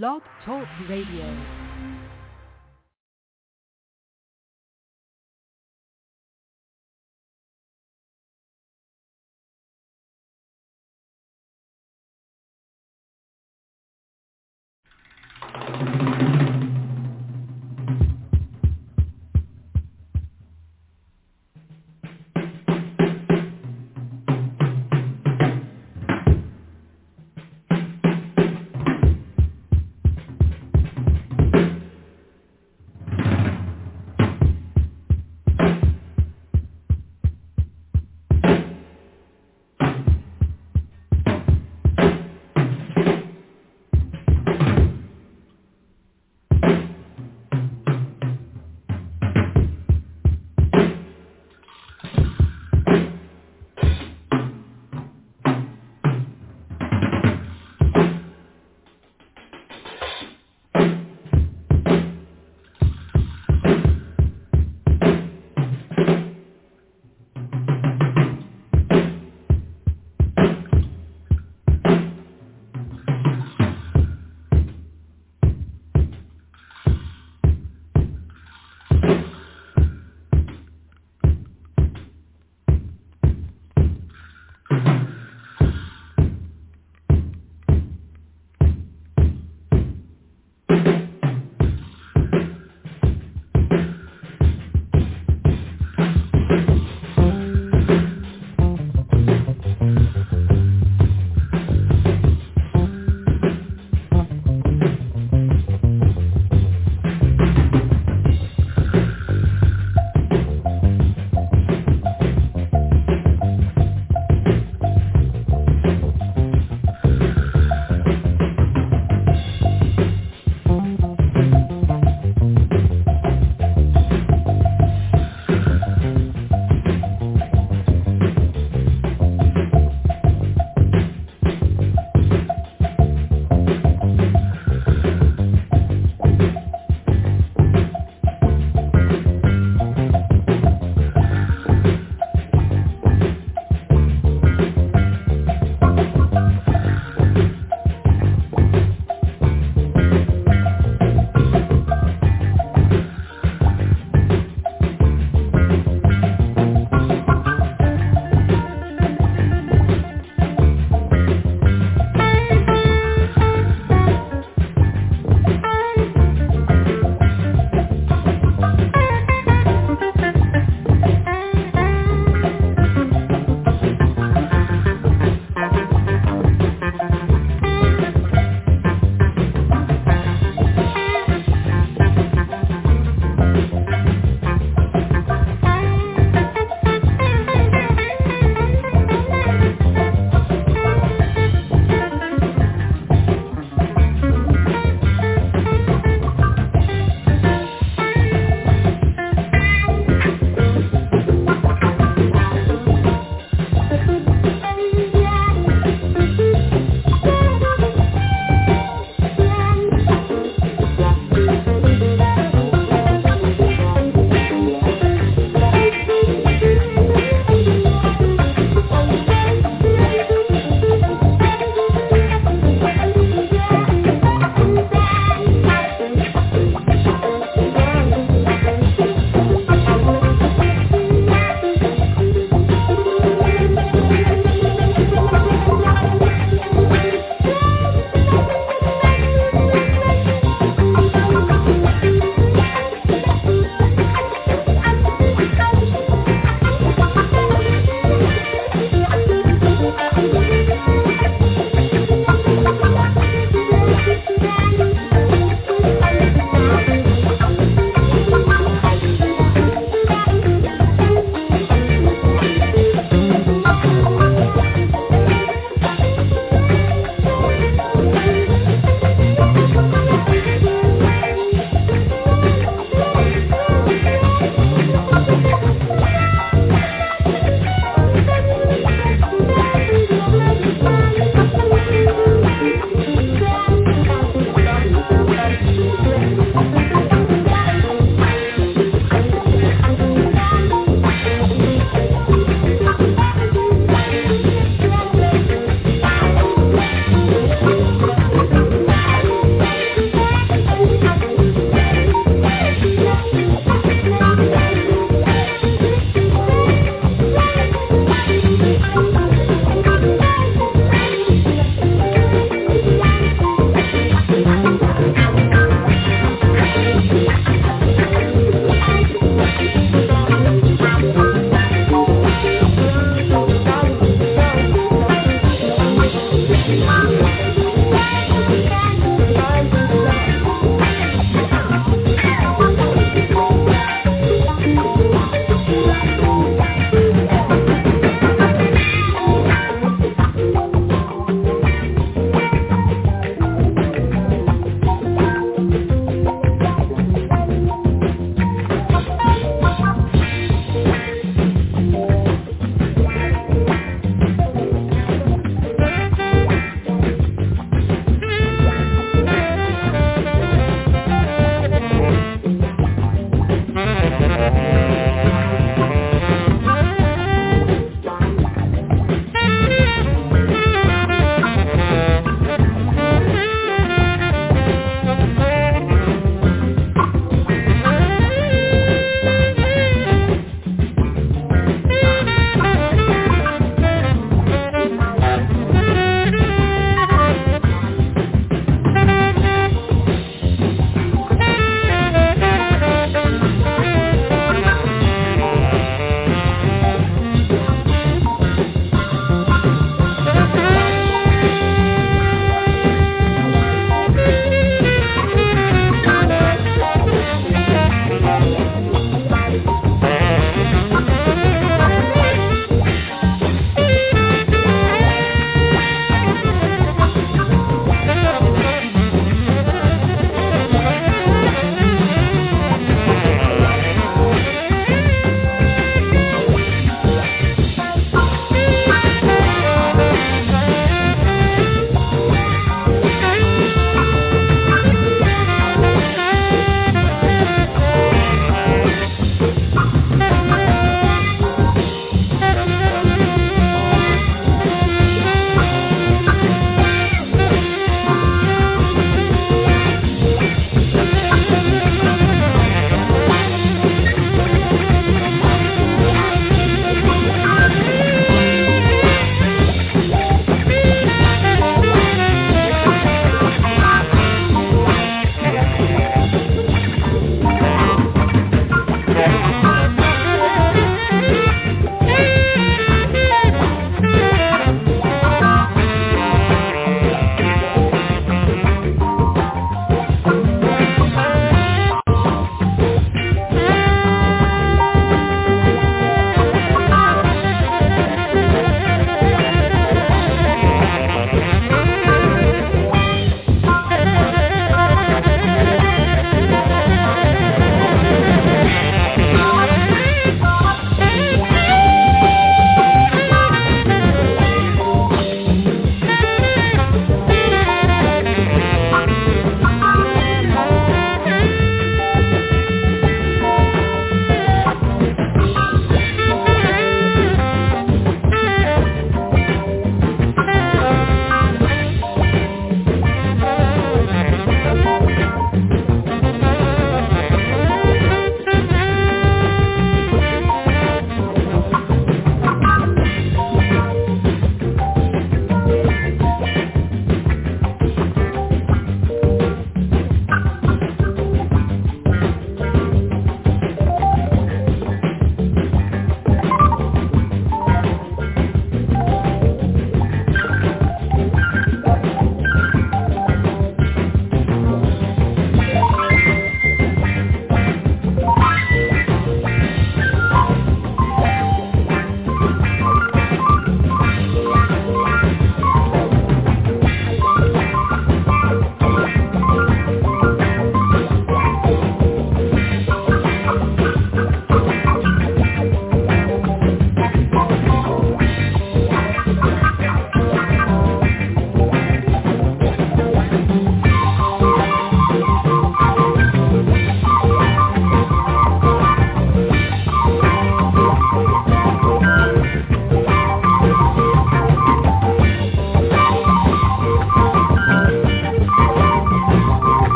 Blog Talk Radio.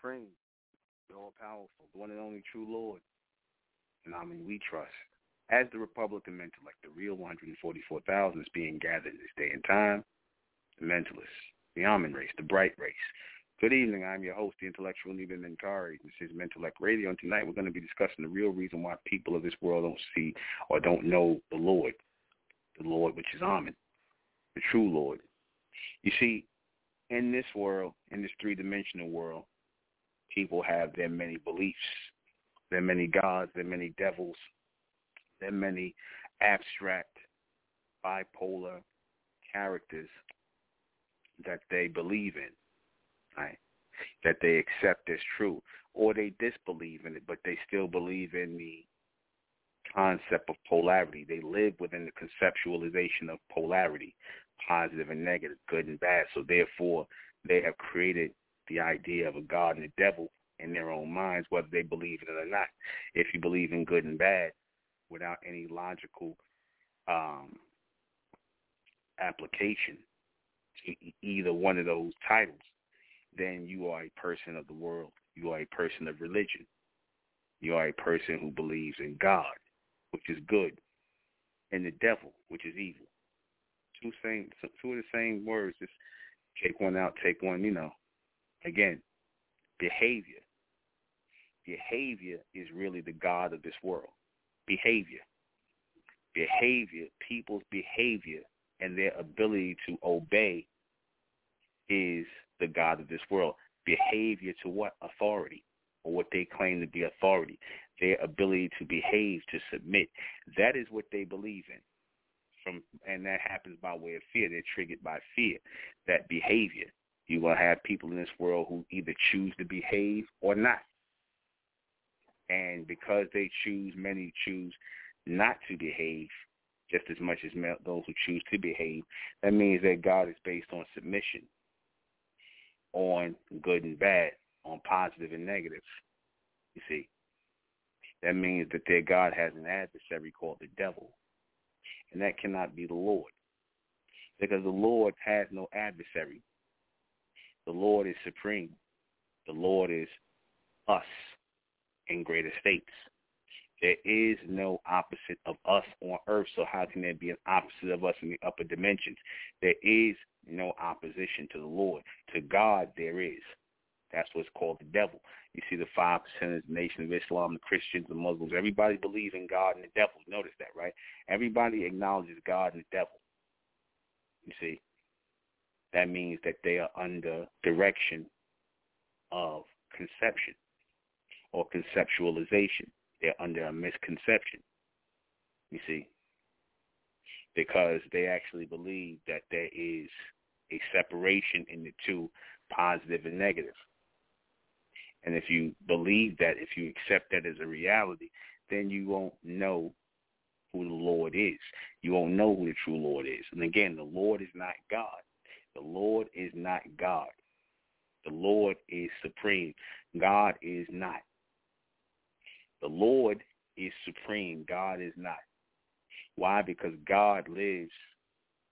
Supreme, the All-Powerful, the one and only true Lord. And Amen we trust. As the Republican Mentellect, the real 144,000 is being gathered this day and time, the mentalists, the Amen race, the bright race. Good evening. I'm your host, the intellectual Neva Menkari. This is Mentellect Radio, and tonight we're going to be discussing the real reason why people of this world don't see or don't know the Lord, the Lord which is Amen, the true Lord. You see, in this world, in this three-dimensional world, people have their many beliefs, their many gods, their many devils, their many abstract, bipolar characters that they believe in, right? That they accept as true, or they disbelieve in it, but they still believe in the concept of polarity. They live within the conceptualization of polarity, positive and negative, good and bad. So therefore, they have created the idea of a God and a devil in their own minds, whether they believe in it or not. If you believe in good and bad without any logical um, application to either one of those titles, then you are a person of the world. You are a person of religion. You are a person who believes in God, which is good, and the devil, which is evil. Two same, two of the same words. Just take one out, take one. You know, again, behavior. Behavior is really the God of this world. Behavior. Behavior, people's behavior and their ability to obey is the God of this world. Behavior to what? Authority, or what they claim to be authority. Their ability to behave, to submit. That is what they believe in. From and that happens by way of fear. They're triggered by fear. That behavior. You will have people in this world who either choose to behave or not. And because they choose, many choose not to behave just as much as those who choose to behave. That means that God is based on submission, on good and bad, on positive and negative. You see, that means that their God has an adversary called the devil, and that cannot be the Lord, because the Lord has no adversary. The Lord is supreme. The Lord is us in greater states. There is no opposite of us on earth, so how can there be an opposite of us in the upper dimensions? There is no opposition to the Lord. To God, there is. That's what's called the devil. You see the five percent of the nation of Islam, the Christians, the Muslims, everybody believes in God and the devil. Notice that, right? Everybody acknowledges God and the devil. You see? That means that they are under direction of conception or conceptualization. They're under a misconception. You see? Because they actually believe that there is a separation in the two, positive and negative. And if you believe that, if you accept that as a reality, then you won't know who the Lord is. You won't know who the true Lord is. And again, the Lord is not God. The Lord is not God. The Lord is supreme. God is not. The Lord is supreme. God is not. Why? Because God lives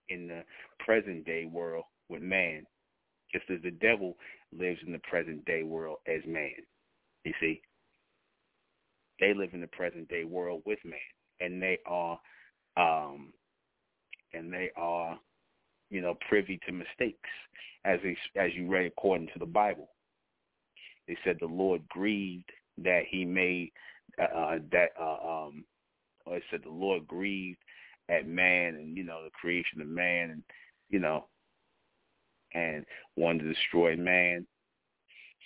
in the present day world with man, just as the devil lives in the present day world as man. You see? They live in the present day world with man. And they are um and they are, you know, privy to mistakes, as they, as you read according to the Bible. They said the Lord grieved that he made uh, that uh, um, it said the Lord grieved at man and you know the creation of man and you know and wanted to destroy man.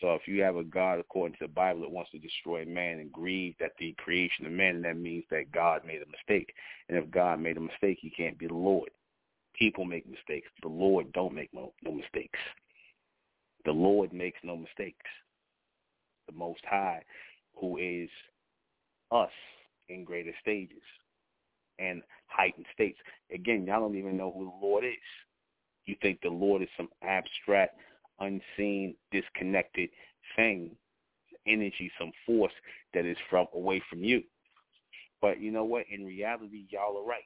So if you have a God according to the Bible that wants to destroy man and grieve at the creation of man, that means that God made a mistake. And if God made a mistake, he can't be the Lord. People make mistakes. The Lord don't make no, no mistakes. The Lord makes no mistakes. The Most High, who is us in greater stages and heightened states. Again, y'all don't even know who the Lord is. You think the Lord is some abstract, unseen, disconnected thing, energy, some force that is from away from you. But you know what? In reality, y'all are right.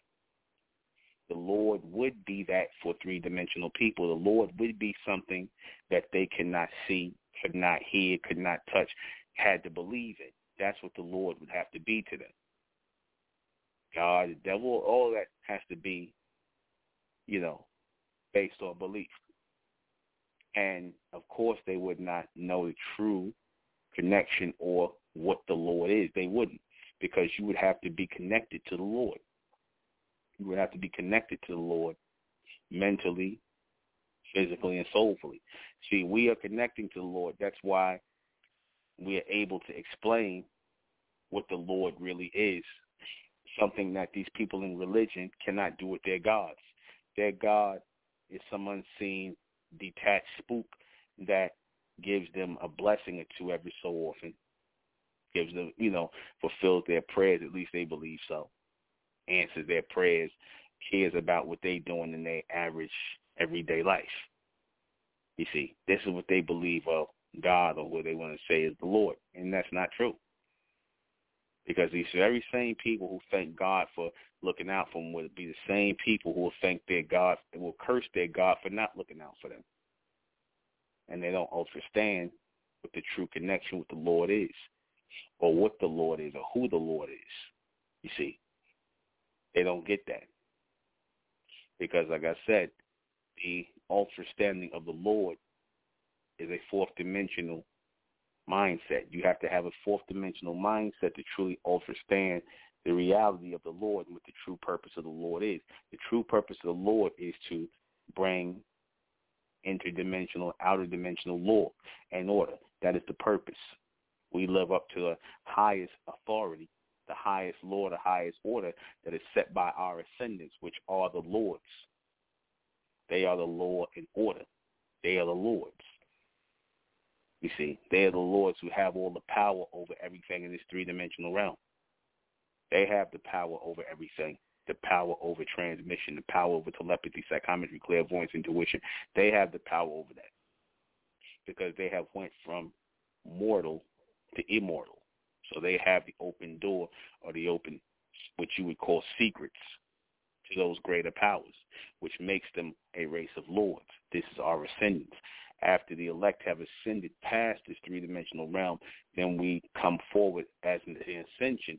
The Lord would be that for three-dimensional people. The Lord would be something that they cannot see, could not hear, could not touch, had to believe it. That's what the Lord would have to be to them. God, the devil, all that has to be, you know, based on belief. And of course, they would not know the true connection or what the Lord is. They wouldn't, because you would have to be connected to the Lord. You would have to be connected to the Lord mentally, physically, and soulfully. See, we are connecting to the Lord. That's why we are able to explain what the Lord really is, something that these people in religion cannot do with their gods. Their God is some unseen, detached spook that gives them a blessing or two every so often, gives them, you know, fulfills their prayers, at least they believe so, answers their prayers, cares about what they're doing in their average everyday life. You see, this is what they believe of God or what they want to say is the Lord, and that's not true. Because these very same people who thank God for looking out for them will be the same people who will thank their God, and will curse their God for not looking out for them. And they don't understand what the true connection with the Lord is, or what the Lord is, or who the Lord is. You see, they don't get that. Because, like I said, the understanding of the Lord is a fourth dimensional mindset. You have to have a fourth dimensional mindset to truly understand the reality of the Lord and what the true purpose of the Lord is. The true purpose of the Lord is to bring interdimensional, outer dimensional law and order. That is the purpose. We live up to the highest authority, the highest law, the highest order that is set by our ascendants, which are the Lords. They are the law and order. They are the Lords. You see, they are the lords who have all the power over everything in this three-dimensional realm. They have the power over everything, the power over transmission, the power over telepathy, psychometry, clairvoyance, intuition. They have the power over that because they have went from mortal to immortal. So they have the open door or the open, what you would call secrets to those greater powers, which makes them a race of lords. This is our ascendants after the elect have ascended past this three-dimensional realm, then we come forward as the ascension,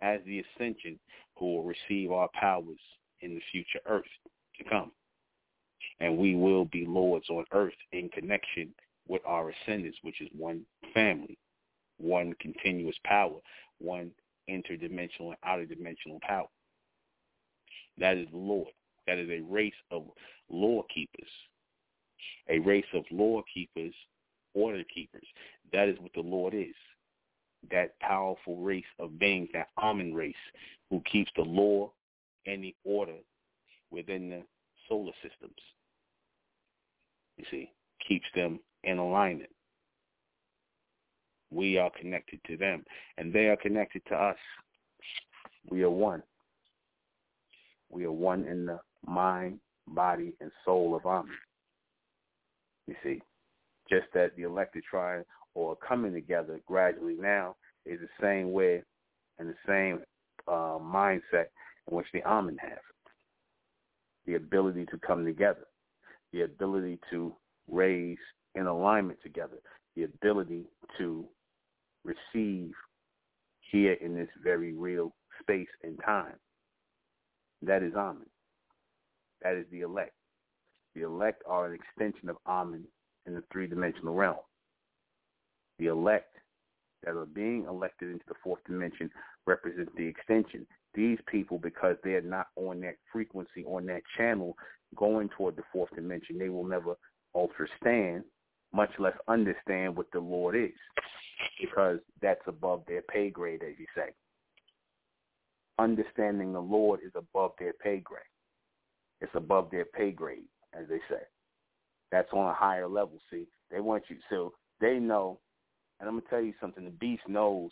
as the ascension who will receive our powers in the future earth to come. And we will be lords on earth in connection with our ascendants, which is one family, one continuous power, one interdimensional and outer dimensional power. That is the Lord. That is a race of law keepers a race of law keepers, order keepers. That is what the Lord is. That powerful race of beings, that Amen race, who keeps the law and the order within the solar systems. You see, keeps them in alignment. We are connected to them, and they are connected to us. We are one. We are one in the mind, body, and soul of Amen. You see, just that the elected trying or coming together gradually now is the same way and the same uh, mindset in which the Amen have. The ability to come together, the ability to raise in alignment together, the ability to receive here in this very real space and time. That is Amen. That is the elect. The elect are an extension of Amen in the three-dimensional realm. The elect that are being elected into the fourth dimension represent the extension. These people, because they're not on that frequency, on that channel, going toward the fourth dimension, they will never understand, much less understand what the Lord is, because that's above their pay grade, as you say. Understanding the Lord is above their pay grade. It's above their pay grade as they say. That's on a higher level. See, they want you so they know, and I'm gonna tell you something. The beast knows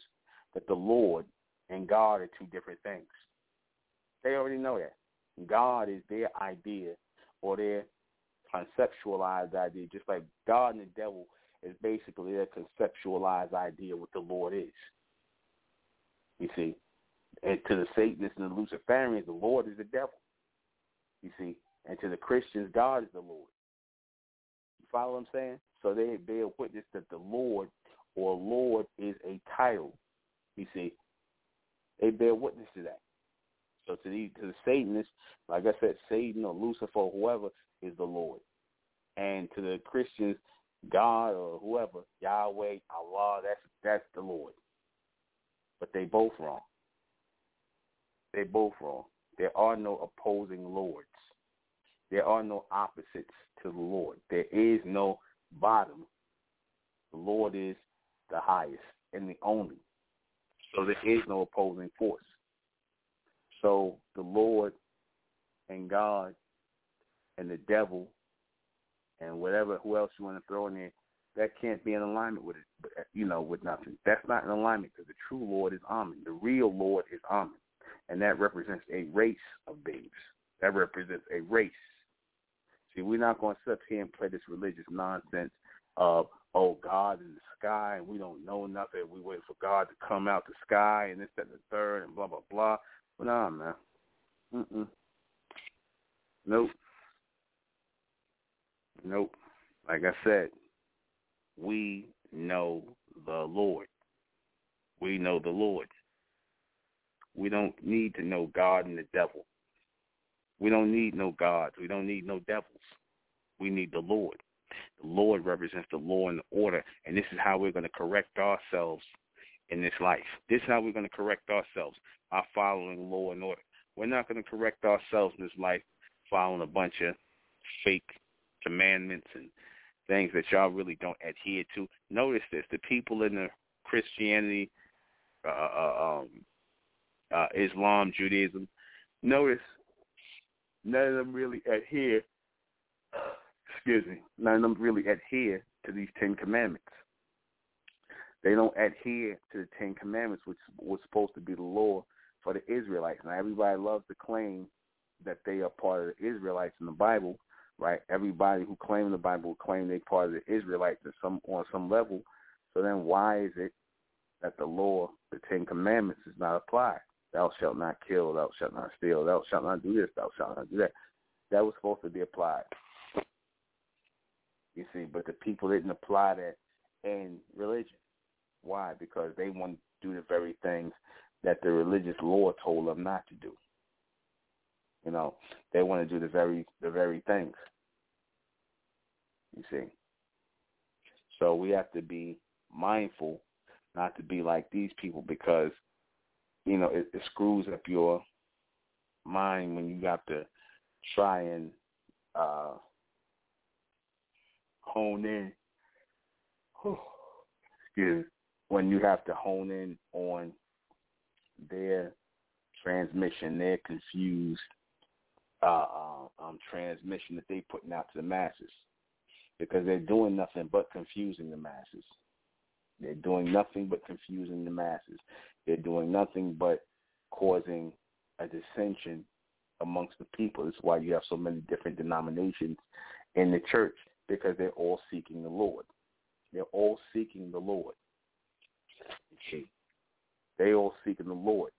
that the Lord and God are two different things. They already know that. God is their idea or their conceptualized idea, just like God and the devil is basically a conceptualized idea what the Lord is. You see, and to the Satanists and the Luciferians, the Lord is the devil. You see, and to the Christians, God is the Lord. You follow what I'm saying? So they bear witness that the Lord or Lord is a title. You see, they bear witness to that. So to the to the Satanists, like I said, Satan or Lucifer or whoever is the Lord, and to the Christians, God or whoever, Yahweh, Allah, that's that's the Lord. But they both wrong. They both wrong. There are no opposing lords. There are no opposites to the Lord. There is no bottom. The Lord is the highest and the only. So there is no opposing force. So the Lord and God and the devil and whatever who else you want to throw in there, that can't be in alignment with it. You know, with nothing. That's not in alignment because the true Lord is Amen. The real Lord is Amen, and that represents a race of babes. That represents a race. See, we're not going to sit here and play this religious nonsense of oh God in the sky and we don't know nothing. We wait for God to come out the sky and this, that, and the third and blah blah blah. But nah, man. Mm-mm. Nope. Nope. Like I said, we know the Lord. We know the Lord. We don't need to know God and the devil. We don't need no gods. We don't need no devils. We need the Lord. The Lord represents the law and the order, and this is how we're going to correct ourselves in this life. This is how we're going to correct ourselves by following the law and order. We're not going to correct ourselves in this life following a bunch of fake commandments and things that y'all really don't adhere to. Notice this: the people in the Christianity, uh, uh, um, uh, Islam, Judaism. Notice none of them really adhere. Excuse me. None of them really adhere to these Ten Commandments. They don't adhere to the Ten Commandments, which was supposed to be the law for the Israelites. Now, everybody loves to claim that they are part of the Israelites in the Bible, right? Everybody who claims the Bible claim they're part of the Israelites at some on some level. So then, why is it that the law, the Ten Commandments, is not applied? Thou shalt not kill. Thou shalt not steal. Thou shalt not do this. Thou shalt not do that. That was supposed to be applied. You see, but the people didn't apply that in religion. Why? Because they want to do the very things that the religious law told them not to do. You know, they want to do the very the very things. You see. So we have to be mindful not to be like these people because, you know, it, it screws up your mind when you got to try and uh hone in excuse when you have to hone in on their transmission, they're confused uh, um, transmission that they're putting out to the masses, because they're doing nothing but confusing the masses. They're doing nothing but confusing the masses. They're doing nothing but causing a dissension amongst the people. That's why you have so many different denominations in the church because they're all seeking the Lord. They're all seeking the Lord. See, they all seeking the Lord.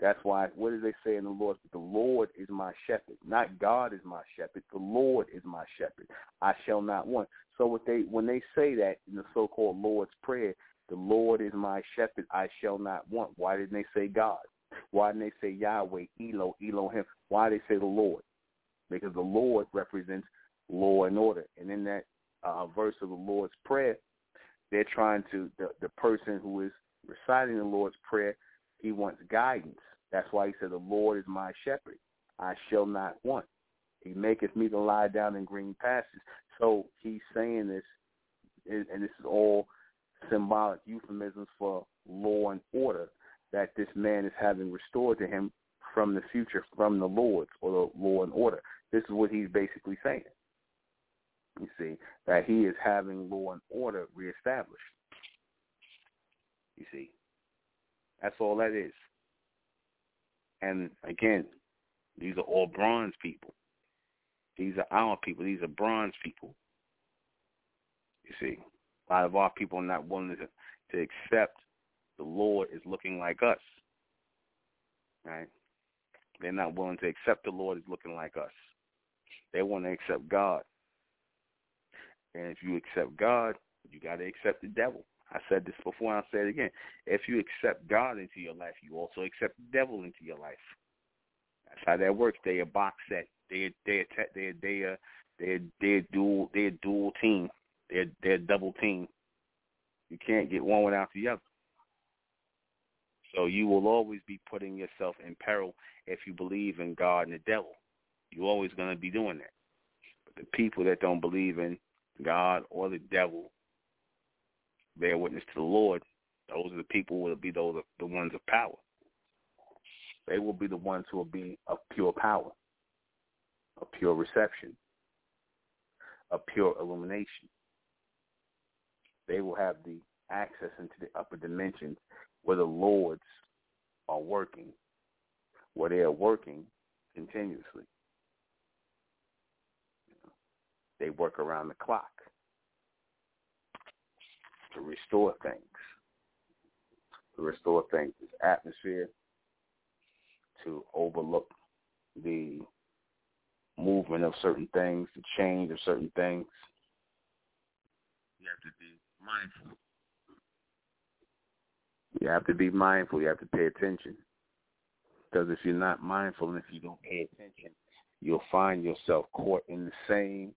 That's why, what do they say in the Lord? The Lord is my shepherd. Not God is my shepherd. The Lord is my shepherd. I shall not want. So what they, when they say that in the so-called Lord's Prayer, the Lord is my shepherd. I shall not want. Why didn't they say God? Why didn't they say Yahweh, Elo, Elohim? Why did they say the Lord? Because the Lord represents law and order. And in that uh, verse of the Lord's Prayer, they're trying to, the, the person who is reciting the Lord's Prayer, he wants guidance. That's why he said, the Lord is my shepherd. I shall not want. He maketh me to lie down in green pastures. So he's saying this, and this is all symbolic euphemisms for law and order that this man is having restored to him from the future, from the Lord's or the law and order. This is what he's basically saying. You see, that he is having law and order reestablished. You see, that's all that is. And again, these are all bronze people. These are our people. These are bronze people. You see, a lot of our people are not willing to, to accept the Lord is looking like us. Right? They're not willing to accept the Lord is looking like us. They want to accept God. And if you accept God, you got to accept the devil. I said this before, and I'll say it again. If you accept God into your life, you also accept the devil into your life. That's how that works. They a box set. They they they they uh they they dual they're dual team. They're they're double team. You can't get one without the other. So you will always be putting yourself in peril if you believe in God and the devil. You're always going to be doing that. But the people that don't believe in God or the devil bear witness to the Lord, those are the people will be those the ones of power. They will be the ones who will be of pure power, of pure reception, of pure illumination. They will have the access into the upper dimensions where the lords are working, where they are working continuously. They work around the clock to restore things, to restore things, this atmosphere, to overlook the movement of certain things, the change of certain things. You have to be mindful. You have to be mindful. You have to pay attention. Because if you're not mindful and if you don't pay attention, you'll find yourself caught in the same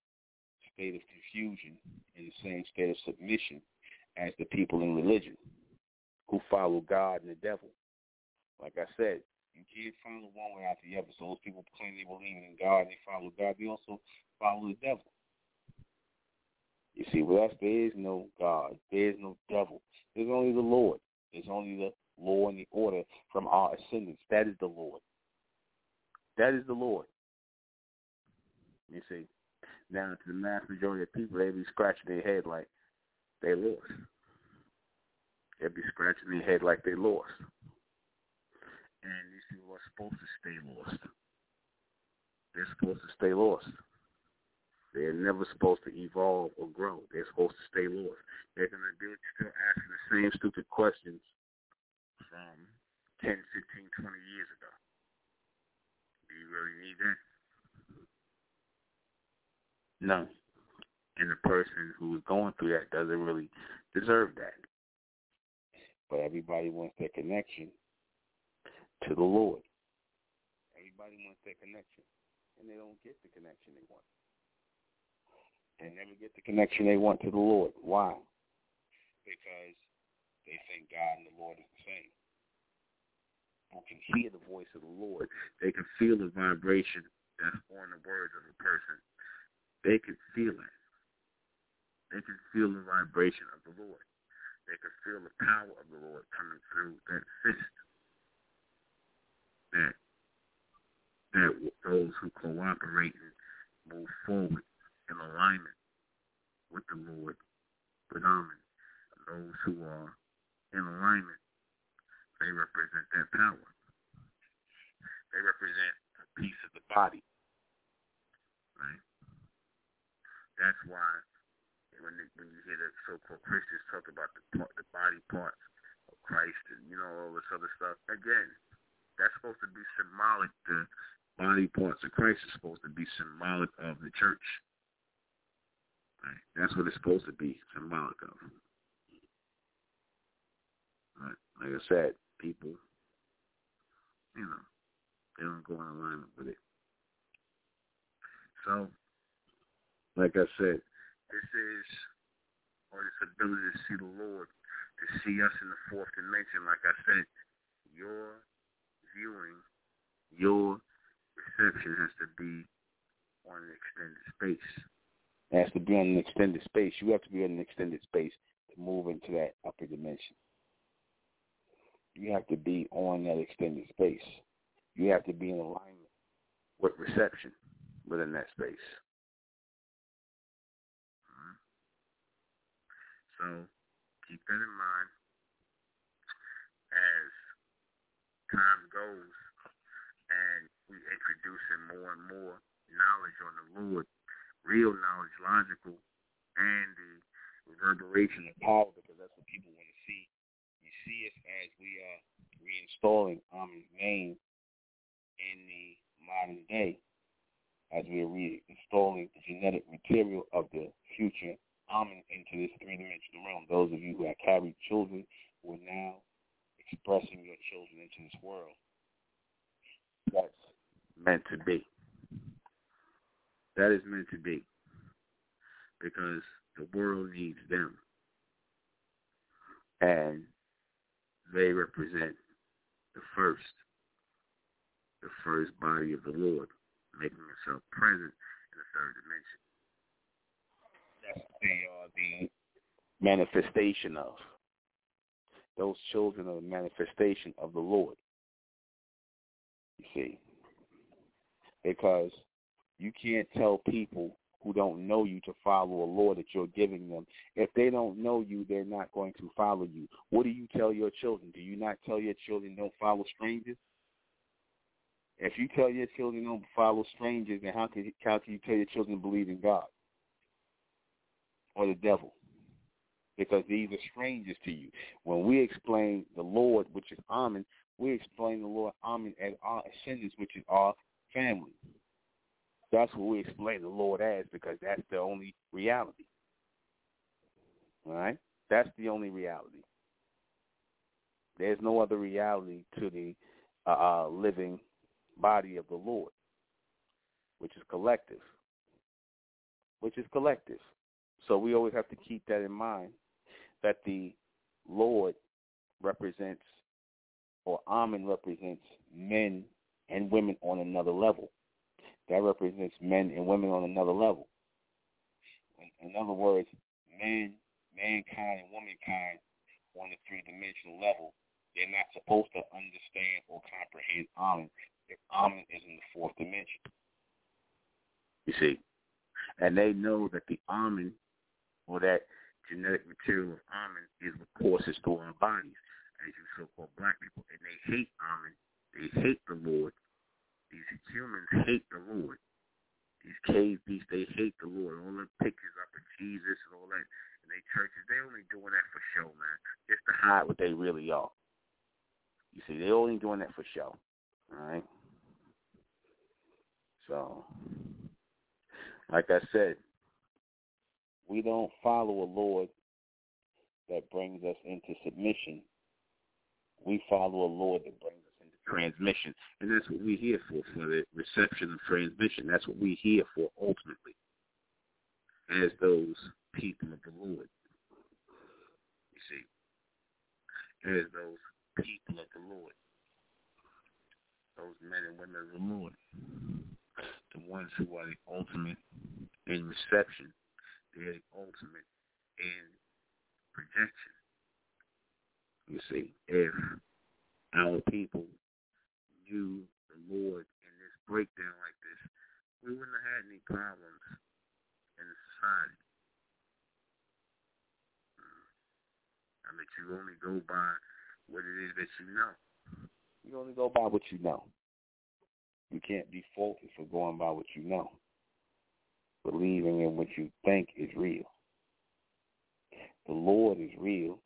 state of confusion, in the same state of submission as the people in religion who follow God and the devil. Like I said, you can't follow one way without the other. So those people claim they believe in God and they follow God, they also follow the devil. You see, with us, there is no God. There is no devil. There's only the Lord. There's only the law and the order from our ascendants. That is the Lord. That is the Lord. You see, now to the mass majority of people, they be scratching their head like they lost. They be scratching their head like they lost. And these people are supposed to stay lost. They're supposed to stay lost. They're never supposed to evolve or grow. They're supposed to stay lost. They're going to be still asking the same stupid questions from 10, 15, 20 years ago. Do you really need that? No. And the person who is going through that doesn't really deserve that. But everybody wants that connection to the Lord. Everybody wants that connection, and they don't get the connection they want. They never get the connection they want to the Lord. Why? Because they think God and the Lord is the same. Who can hear the voice of the Lord. They can feel the vibration that's on the words of a person. They can feel it. They can feel the vibration of the Lord. They can feel the power of the Lord coming through that fist that that those who cooperate and move forward in alignment with the Lord predominant. Those who are in alignment, they represent that power. They represent a piece of the body. Right? That's why when they, when you hear the so-called Christians talk about the part, the body parts of Christ and you know all this other stuff, again, that's supposed to be symbolic. The body parts of Christ is supposed to be symbolic of the church. Right? That's what it's supposed to be symbolic of. Right? Like I said, people, you know, they don't go in alignment with it. So, like I said, this is, or this ability to see the Lord, to see us in the fourth dimension, like I said, your viewing, your reception has to be on an extended space. It has to be on an extended space. You have to be on an extended space to move into that upper dimension. You have to be on that extended space. You have to be in alignment with reception within that space. Right. So keep that in mind as time goes and we introducing more and more knowledge on the Lord, real knowledge, logical, and the reverberation of power, because that's what people want to see. You see it as we are reinstalling Amun's name in the modern day as we are reinstalling the genetic material of the future Amen into this three-dimensional realm. Those of you who have carried children who are now expressing your children into this world. That's meant to be. That is meant to be. Because the world needs them. And they represent the first, the first body of the Lord, making himself present in the third dimension. They are the manifestation of. Those children are the manifestation of the Lord. You see. Because you can't tell people who don't know you to follow a law that you're giving them. If they don't know you, they're not going to follow you. What do you tell your children? Do you not tell your children don't follow strangers? If you tell your children don't follow strangers, then how can how can you tell your children to believe in God or the devil? Because these are strangers to you. When we explain the Lord, which is Amen, we explain the Lord Amen as our ascendants, which is our family. That's what we explain the Lord as because that's the only reality. All right? That's the only reality. There's no other reality to the uh, uh, living body of the Lord, which is collective. Which is collective. So we always have to keep that in mind that the Lord represents, or Amen represents men and women on another level that represents men and women on another level. In, other words, men, mankind and womankind on a three-dimensional level, they're not supposed to understand or comprehend Amen if Amen is in the fourth dimension. You see? And they know that the Amen or that genetic material of Amen is what through our bodies, as you so-called black people, and they hate Amen. They hate the Lord these humans hate the Lord. These cave beasts, they hate the Lord. All the pictures up of Jesus and all that in their churches, they only doing that for show, man. Just to hide what they really are. You see, they only doing that for show. All right? So, like I said, we don't follow a Lord that brings us into submission. We follow a Lord that brings us into transmission. And that's what we're here for, for the reception of transmission. That's what we're here for ultimately as those people of the Lord. You see, as those people of the Lord, those men and women of the Lord, the ones who are the ultimate in reception, the ultimate in projection. You see, if our people knew the Lord in this breakdown like this, we wouldn't have had any problems in society. Uh, I mean, you only go by what it is that you know. You only go by what you know. You can't be faulted for going by what you know. Believing in what you think is real. The Lord is real.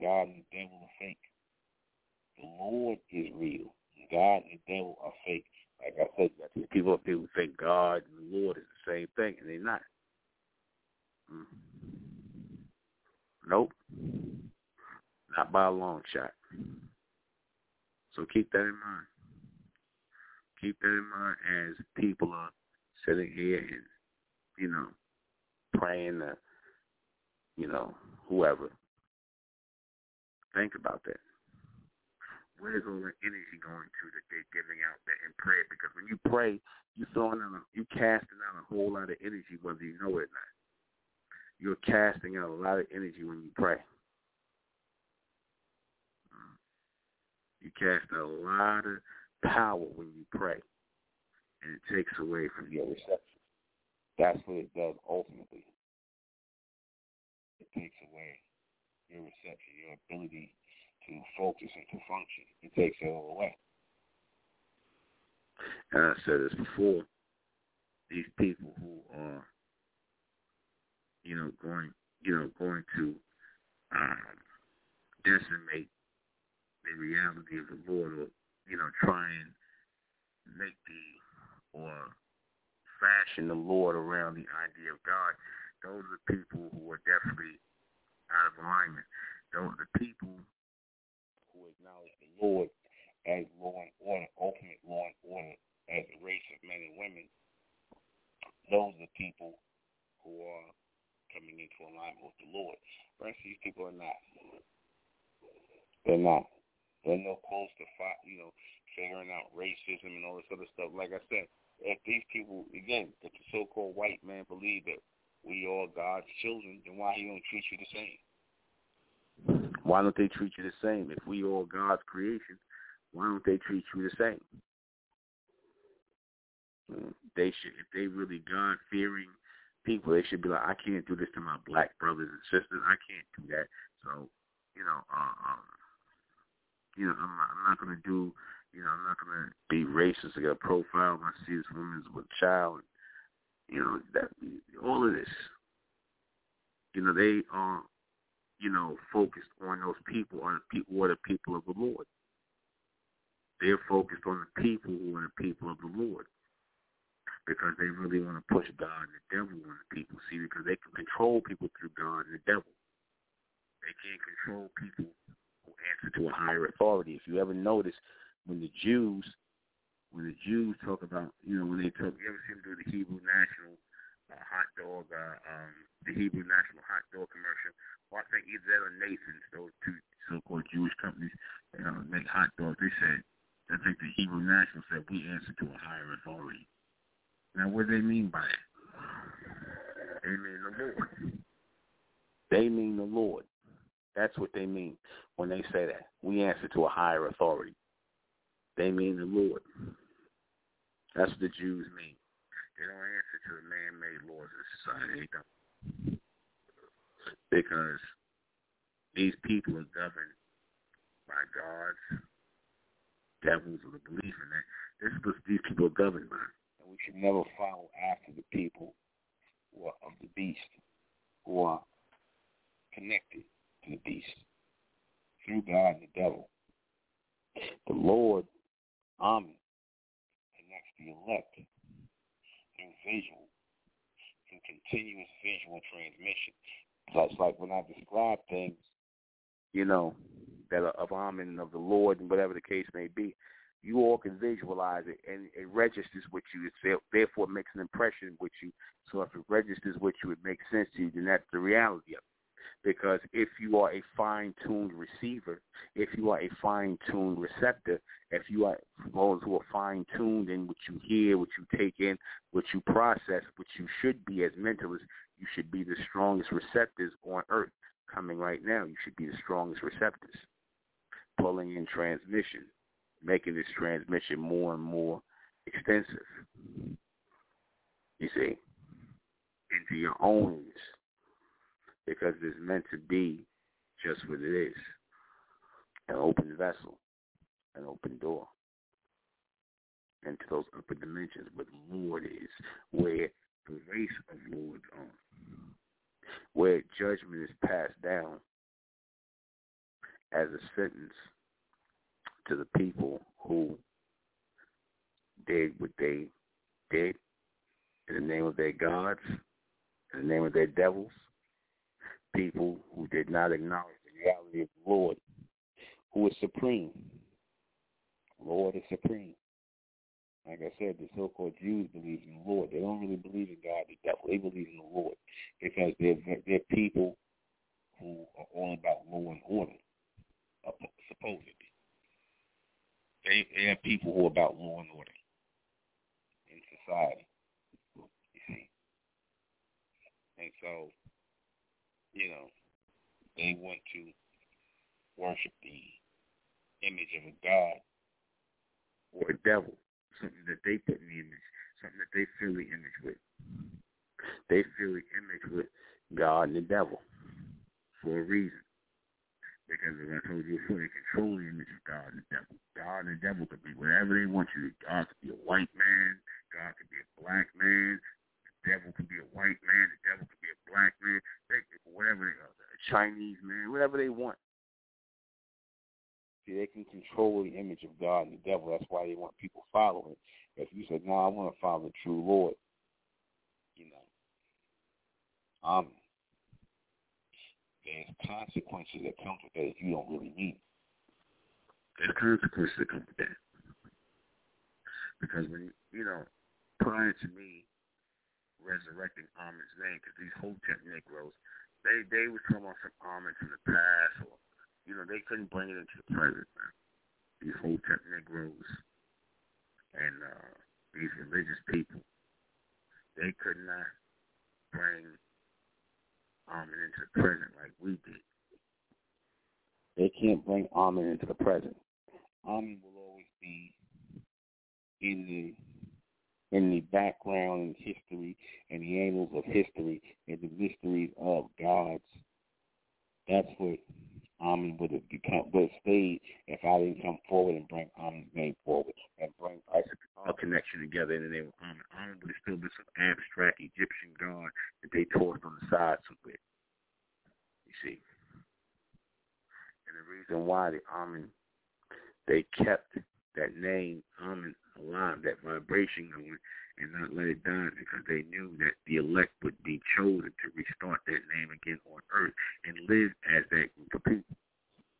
God and the devil are fake. The Lord is real. God and the devil are fake. Like I said, you people who think God and the Lord is the same thing, and they're not. Mm. Nope. Not by a long shot. So keep that in mind. Keep that in mind as people are sitting here and, you know, praying to, you know, whoever. Think about that where's all the energy going to that they're giving out there in prayer? Because when you pray, you throwing out, a, you casting out a whole lot of energy, whether you know it or not. You're casting out a lot of energy when you pray. You cast a lot of power when you pray, and it takes away from your reception. That's what it does ultimately. It takes away your reception, your ability to focus and to function. It takes it all away. And I said this before, these people who are, you know, going, you know, going to um, decimate the reality of the Lord, or you know, try and make the or fashion the Lord around the idea of God, those are people who are definitely out of alignment. Those are the people who acknowledge the Lord as law and order, ultimate law and order, as a race of men and women. Those are people who are coming into alignment with the Lord. The rest of these people are not. They're not. They're no close to, you know, figuring out racism and all this other stuff. Like I said, if these people, again, if the so-called white man believe that we are God's children, then why he don't treat you the same? Why don't they treat you the same? If we are God's creation, why don't they treat you the same? They should, if they really God-fearing people, they should be like, I can't do this to my black brothers and sisters. I can't do that. So, you know, uh, um, you know, I'm I'm not going to do, you know, I'm not to be racist. I got a profile. See this woman's with a child. You know, that all of this. You know, they are, you know, focused on those people, on the people, who are the people of the Lord. They're focused on the people who are the people of the Lord because they really want to push God and the devil on the people. See, because they can control people through God and the devil. They can't control people who answer to a higher authority. If you ever notice, when the Jews, when the Jews talk about, you know, when they talk, you ever see them do the Hebrew National uh, hot dog, uh, um, the Hebrew National hot dog commercial? Well, I think either that or Nathan's, those two so-called Jewish companies, you know, make hot dogs. They said, I think the Hebrew National said we answer to a higher authority. Now, what do they mean by it? They mean the Lord. They mean the Lord. That's what they mean when they say that. We answer to a higher authority. They mean the Lord. That's what the Jews mean. They don't answer to the man-made laws of society. They don't. Because these people are governed by gods, devils, or the belief in that. This is what these people are governed by. And we should never follow after the people who are of the beast, who are connected to the beast through God and the devil. The Lord, Um, Amen, connects the elect through visual, through continuous visual transmission. That's like when I describe things, you know, that are of Amen, of the Lord, and whatever the case may be, you all can visualize it, and it registers with you. It therefore makes an impression with you. So if it registers with you, it makes sense to you. Then that's the reality of it because if you are a fine-tuned receiver, if you are a fine-tuned receptor, if you are those who are fine-tuned in what you hear, what you take in, what you process, what you should be as mentalists, you should be the strongest receptors on earth. Coming right now, you should be the strongest receptors, pulling in transmission, making this transmission more and more extensive. You see, into your own because it's meant to be just what it is. An open vessel, an open door into those upper dimensions where the Lord is, where the race of lords are, where judgment is passed down as a sentence to the people who did what they did in the name of their gods, in the name of their devils, people who did not acknowledge the reality of the Lord, who is supreme. Lord is supreme. Like I said, the so-called Jews believe in the Lord. They don't really believe in God the devil. They believe in the Lord because they're, they're people who are all about law and order, supposedly. They, they are people who are about law and order in society, you see. And so you know, they want to worship the image of a god or a devil, something that they put in the image, something that they fill the image with. They fill the image with God and the devil for a reason. Because as I told you before, they control the image of God and the devil. God and the devil could be whatever they want you to. God could be a white man. God could be a black man devil could be a white man, the devil could be a black man, they, whatever they are, a Chinese man, whatever they want. See, they can control the image of God and the devil. That's why they want people following. If you said, no, I want to follow the true Lord, you know, Um, there's consequences that come with that you don't really need. There's consequences that come with that. Because when, you know, prior to me resurrecting Amin's name, because these Hotep Negroes, they they was talking about some Amin from the past, or, you know, they couldn't bring it into the present, man. These Hotep Negroes and uh, these religious people, they could not bring Amen into the present like we did. They can't bring Amen into the present. Amen will always be in the in the background and history and the annals of history and the mysteries of God's. That's what Amen would have become would have stayed if I didn't come forward and bring Amen's name forward and bring our connection together in the name of Amen. Amen would have still been some abstract Egyptian god that they tossed on the side somewhere. You see. And the reason why the Amen they kept that name Amen alive, that vibration going and not let it die because they knew that the elect would be chosen to restart that name again on earth and live as that group of people.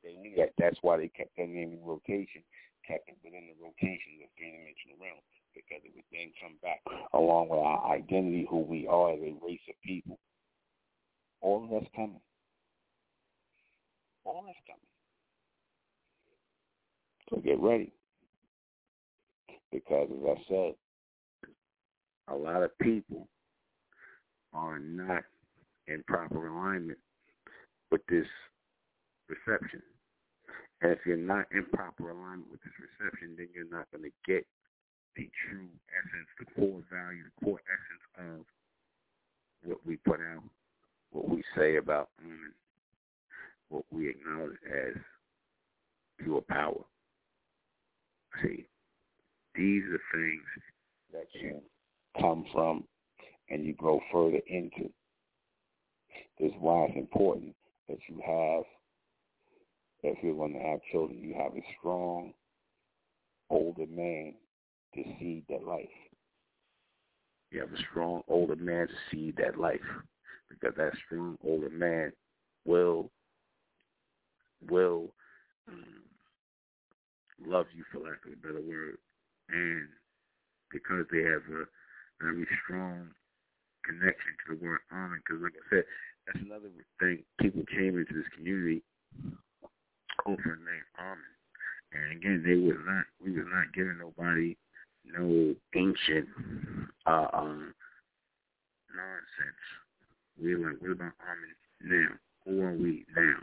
They knew that. That's why they kept that name in rotation, kept it within the rotation of three-dimensional realm because it would then come back along with our identity, who we are as a race of people. All of that's coming. All that's coming. So get ready. Because as I said, a lot of people are not in proper alignment with this reception. And if you're not in proper alignment with this reception, then you're not going to get the true essence, the core value, the core essence of what we put out, what we say about women, what we acknowledge as pure power. See, these are things that you come from and you grow further into. This is why it's important that you have, if you're going to have children, you have a strong older man to seed that life. You have a strong older man to seed that life because that strong older man will will um, love you, for lack of a better word, and because they have a very strong connection to the word honor. Because, like I said, that's another thing. People came into this community over the name Amen. And again, they was not, we was not giving nobody no ancient uh, um, nonsense. We were like, what about Amen now? Who are we now?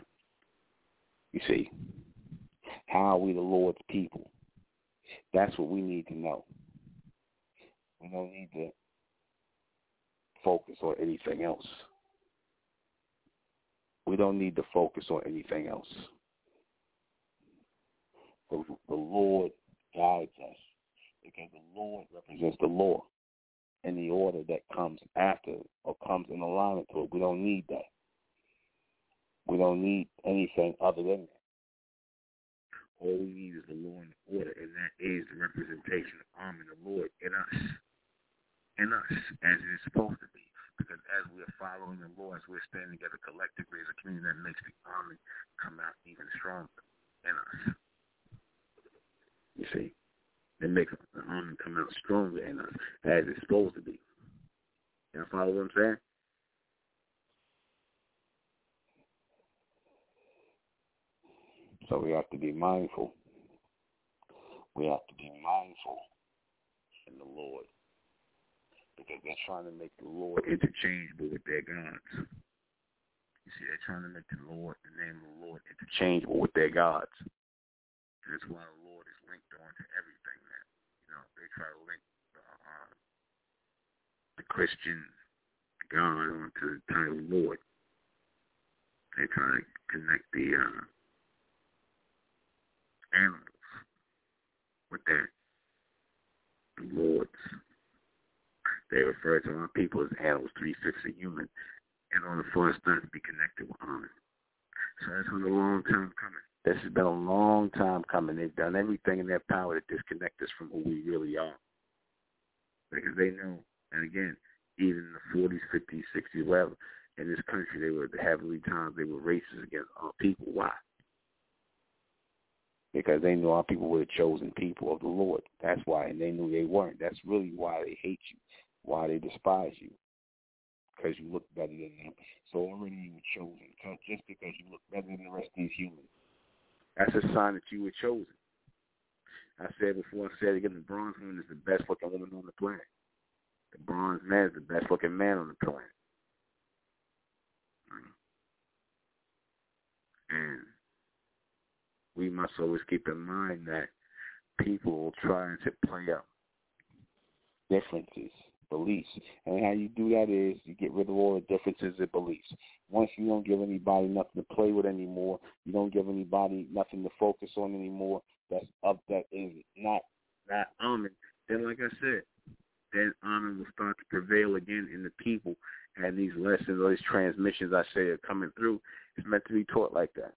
You see, how are we the Lord's people? That's what we need to know. We don't need to focus on anything else. We don't need to focus on anything else. The, the Lord guides us because the Lord represents the law and the order that comes after or comes in alignment to it. We don't need that. We don't need anything other than that. All we need is the law and the order, and that is the representation of Amen, the Lord in us in us as it is supposed to be. Because as we are following the law, as we're standing together collectively as a community, that makes the army come out even stronger in us. You see? It makes the army come out stronger in us as it's supposed to be. Y'all follow what I'm saying? So we have to be mindful. We have to be mindful in the Lord because they're trying to make the Lord interchangeable with their gods. You see, they're trying to make the Lord, the name of the Lord, interchangeable with their gods. And that's why the Lord is linked on to everything now. You know, they try to link the, uh, the Christian God onto the title Lord. They try to connect the uh, animals with that, Lord's they refer to our people as animals, three-fifths of human, in order for us not to be connected with honor. So that's been a long time coming. This has been a long time coming. They've done everything in their power to disconnect us from who we really are. Because they know, and again, even in the 40s, 50s, 60s, whatever, in this country, they were heavily times they were racist against our people. Why? Because they knew our people were the chosen people of the Lord. That's why, and they knew they weren't. That's really why they hate you, why they despise you, because you look better than them. So already you were chosen, just because you look better than the rest of these humans. That's a sign that you were chosen. I said before, I said again, the bronze woman is the best looking woman on the planet. The bronze man is the best looking man on the planet. And we must always keep in mind that people will try to play up differences, beliefs. And how you do that is you get rid of all the differences in beliefs. Once you don't give anybody nothing to play with anymore, you don't give anybody nothing to focus on anymore, that's up that is not not Amen, then like I said, then Amen will start to prevail again in the people and these lessons or these transmissions I say are coming through. It's meant to be taught like that.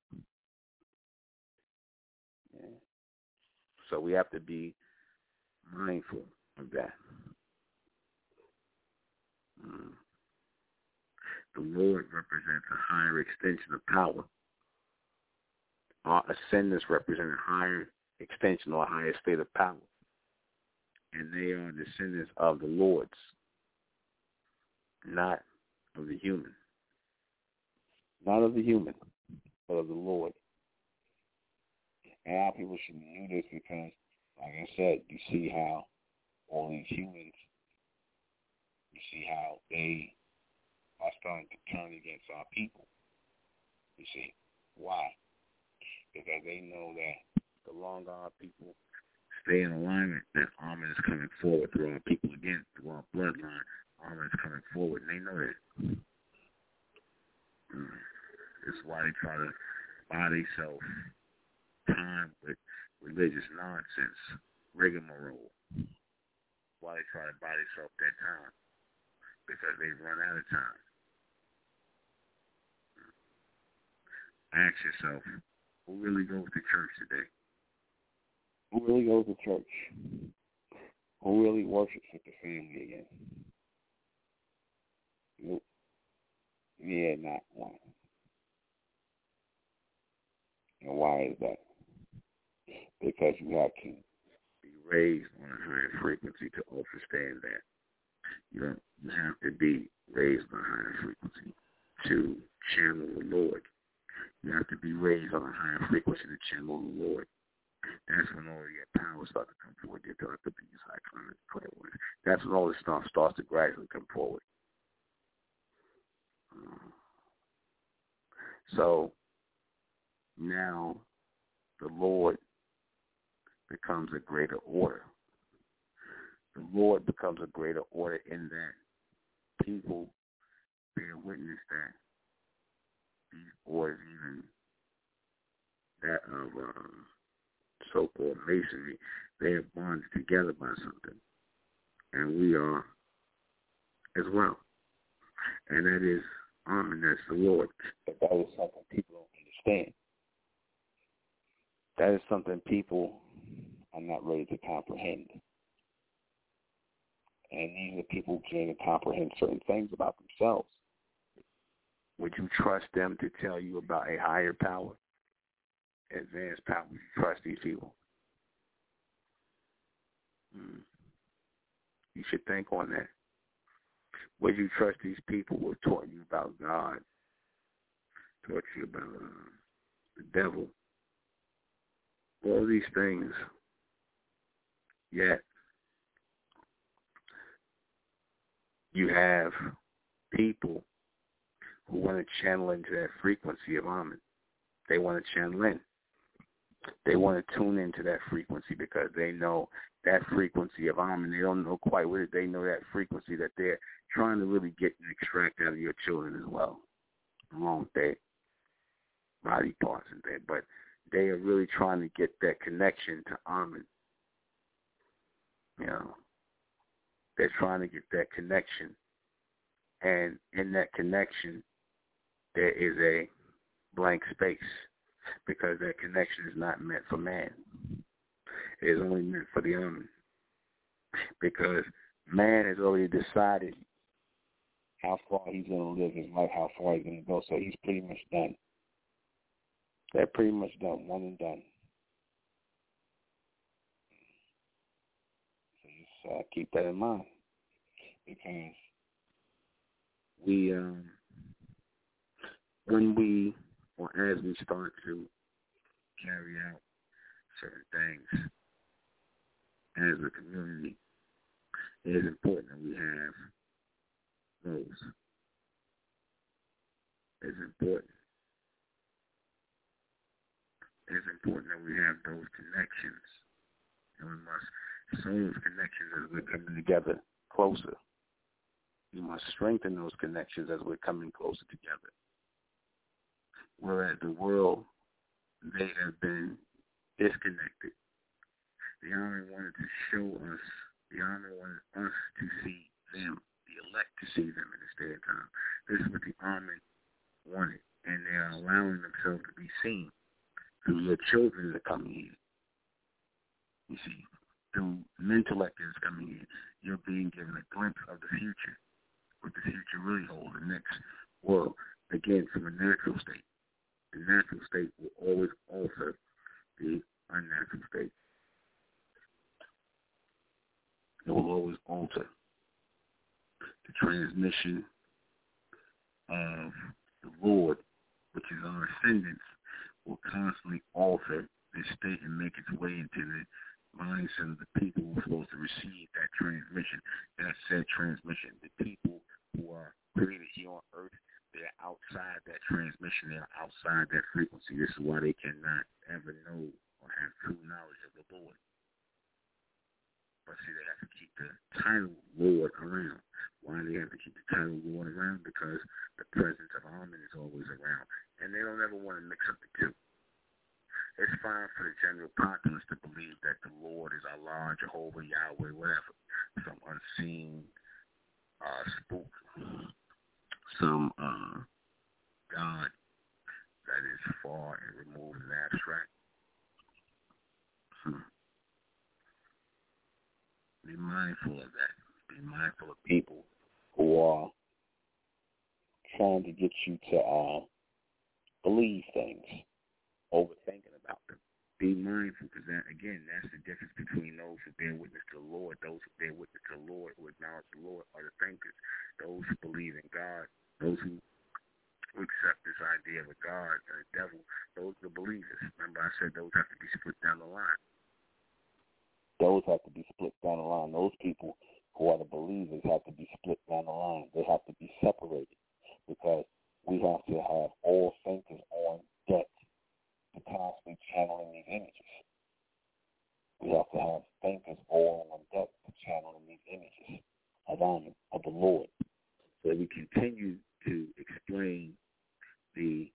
So we have to be mindful of that. Mm. The Lord represents a higher extension of power. Our ascendants represent a higher extension or a higher state of power. And they are descendants of the Lords, not of the human. Not of the human, but of the Lord. And our people should know this because, like I said, you see how all these humans, you see how they are starting to turn against our people. You see, why? Because they know that the longer our people stay in alignment, that Amen is coming forward through our people again, through our bloodline. Amen is coming forward, and they know that. Mm. This is why they try to buy themselves time with religious nonsense, rigmarole. Why they try to buy themselves that time? Because they've run out of time. Ask yourself, who really goes to church today? Who really goes to church? Who really worships with the family again? Nope. Yeah, not one. And why is that? Because you have to be raised on a higher frequency to understand that. You don't have to be raised on a higher frequency to channel the Lord. You have to be raised on a higher frequency to channel the Lord. That's when all your power starts to come forward. Your dark beings, psychonic clairvoyance. That's when all this stuff starts to gradually come forward. Uh, so now the Lord becomes a greater order. The Lord becomes a greater order in that people bear witness that these orders, even that of uh, so-called masonry, they are bonded together by something. And we are as well. And that is that's the Lord. But that is something people don't understand. That is something people are not ready to comprehend. And these are people who can't comprehend certain things about themselves. Would you trust them to tell you about a higher power? advanced power. Trust these people. Mm. You should think on that. Would you trust these people who have taught you about God, taught you about uh, the devil, all these things, yet you have people who want to channel into that frequency of Amen. They want to channel in. They want to tune into that frequency because they know that frequency of Amen. They don't know quite what it. They know that frequency that they're trying to really get and extract out of your children as well, along with their body parts and that. But they are really trying to get that connection to Amen. You know, they're trying to get that connection, and in that connection, there is a blank space because that connection is not meant for man. It is only meant for the Amen. Because man has already decided how far he's going to live his life, how far he's going to go. So he's pretty much done. They're pretty much done, one and done. So uh, keep that in mind because we, um, when we or as we start to carry out certain things as a community, it is important that we have those. It's important. It's important that we have those connections. And we must those connections as we're coming together closer. We must strengthen those connections as we're coming closer together. Whereas the world, they have been disconnected. The Honor wanted to show us, the Honor wanted us to see them the elect to see them in this day and time. This is what the army wanted, and they are allowing themselves to be seen through your children that coming in. You see, through that is coming in, you're being given a glimpse of the future, what the future really holds, the next world. Again, from a natural state. The natural state will always alter the unnatural state. It will always alter the transmission of the Lord, which is our ascendance, will constantly alter this state and make its way into the mindset of the people who are supposed to receive that transmission, that said transmission. The people who are created here on earth, they're outside that transmission. They're outside that frequency. This is why they cannot ever know or have true knowledge of the Lord. But see, they have to keep the title Lord around. Why do they have to keep the title Lord around? Because the presence of Amen is always around. And they don't ever want to mix up the two. It's fine for the general populace to believe that the Lord is Allah, Jehovah, Yahweh, whatever. Some unseen uh, spook, some uh, God that is far and removed and abstract. Hmm. Be mindful of that. Be mindful of people who are trying to get you to uh, believe things, overthinking. Be mindful because that again, that's the difference between those who bear witness to the Lord, those who bear witness to the Lord, who acknowledge the Lord, are the thinkers. Those who believe in God, those who accept this idea of a God and a devil, those are the believers. Remember, I said those have to be split down the line. Those have to be split down the line. Those people who are the believers have to be split down the line. They have to be separated because we have to have all thinkers on deck to constantly channeling these images. We have to have thinkers all on deck to channeling these images of honor, of the Lord. So we continue to explain the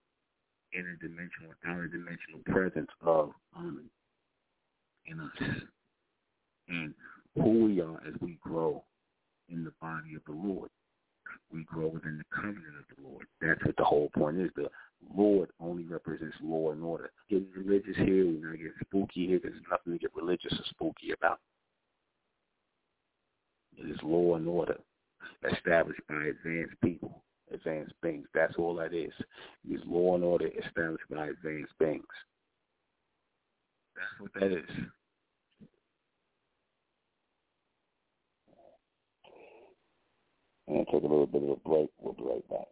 interdimensional, outer dimensional presence of honor in us and who we are as we grow in the body of the Lord. We grow within the covenant of the Lord. That's what the whole point is. The Lord only represents law and order. Getting religious here, we're not getting spooky here. There's nothing to get religious or spooky about. It is law and order established by advanced people, advanced beings. That's all that is. It is law and order established by advanced beings. That's what that is. and take a little bit of a break. We'll be right back.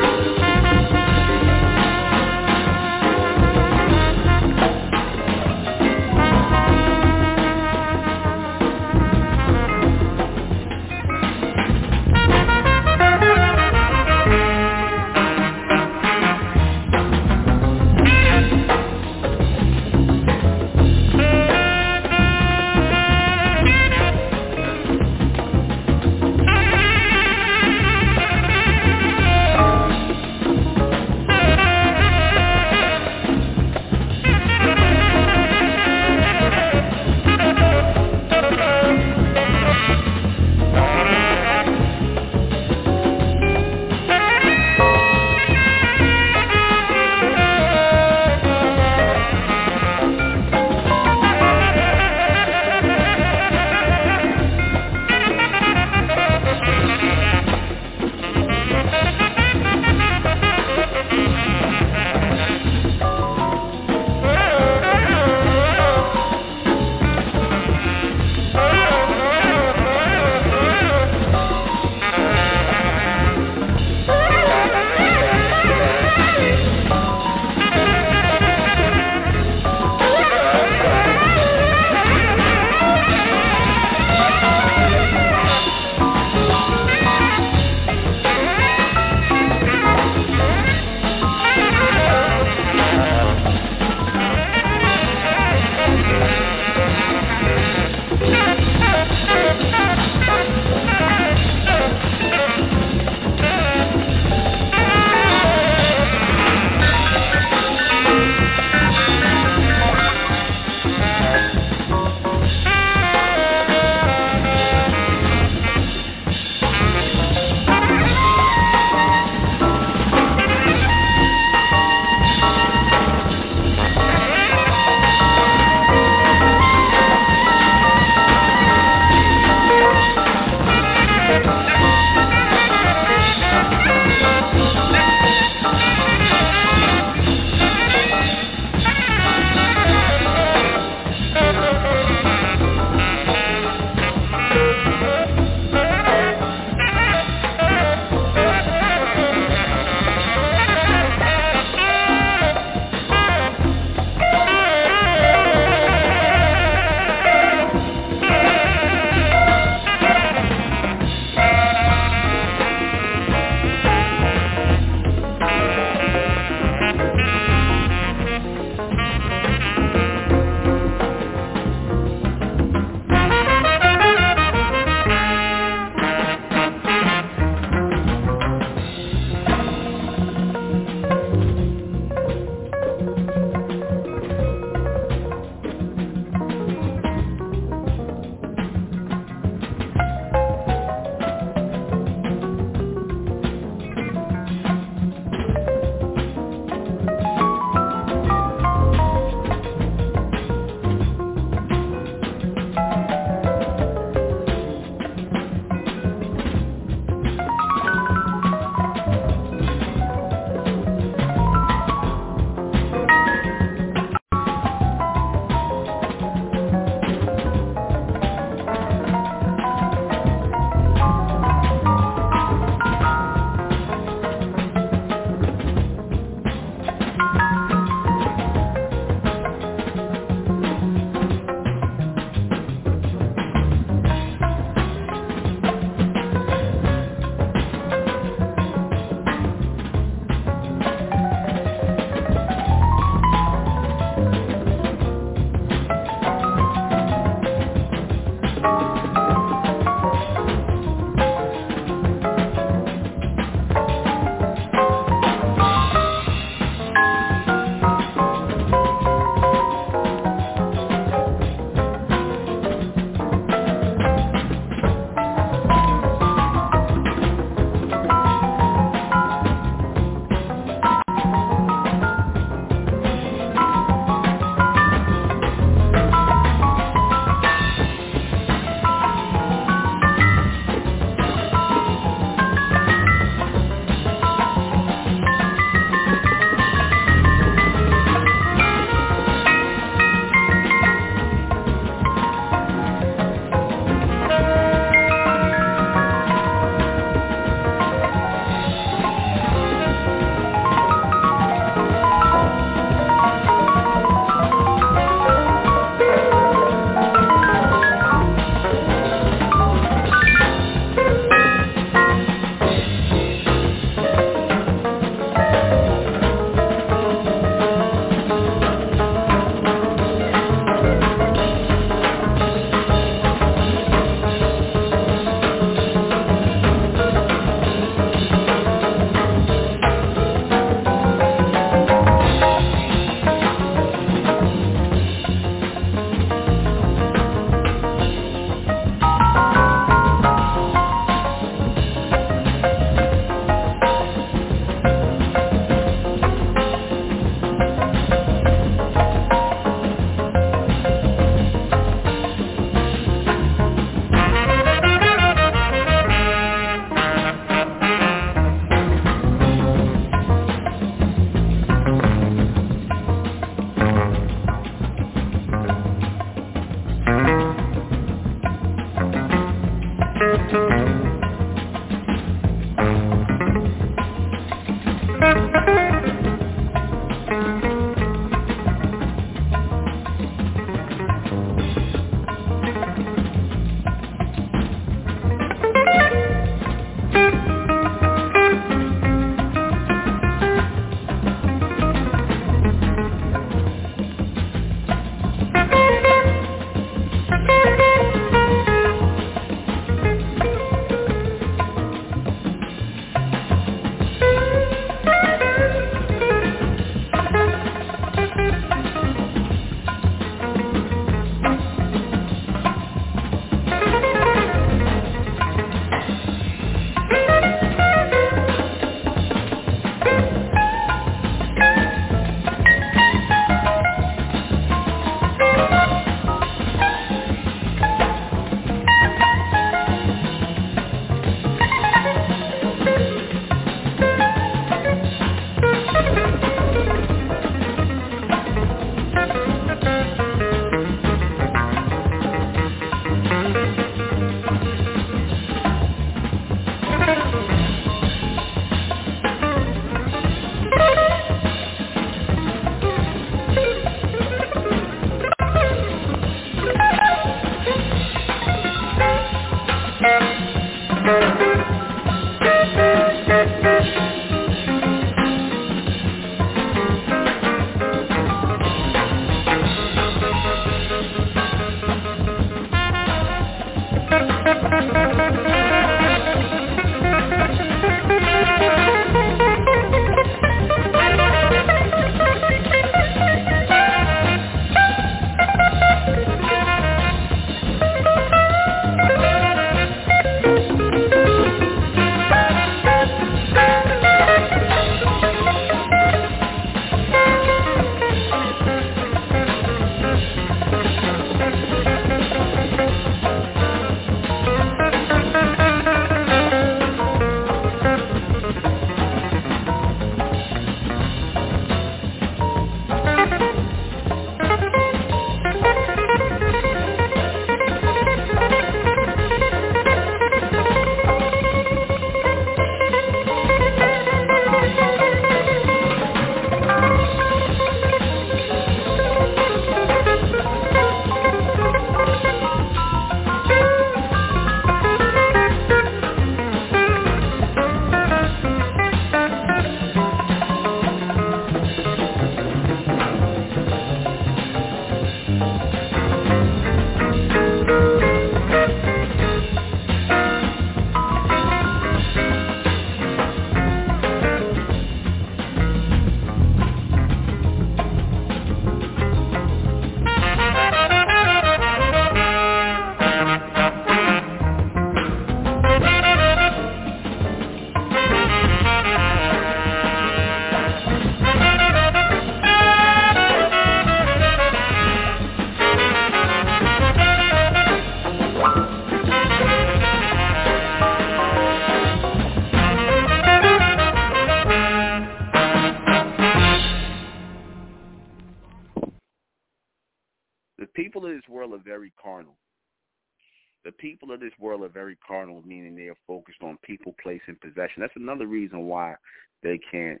That's another reason why they can't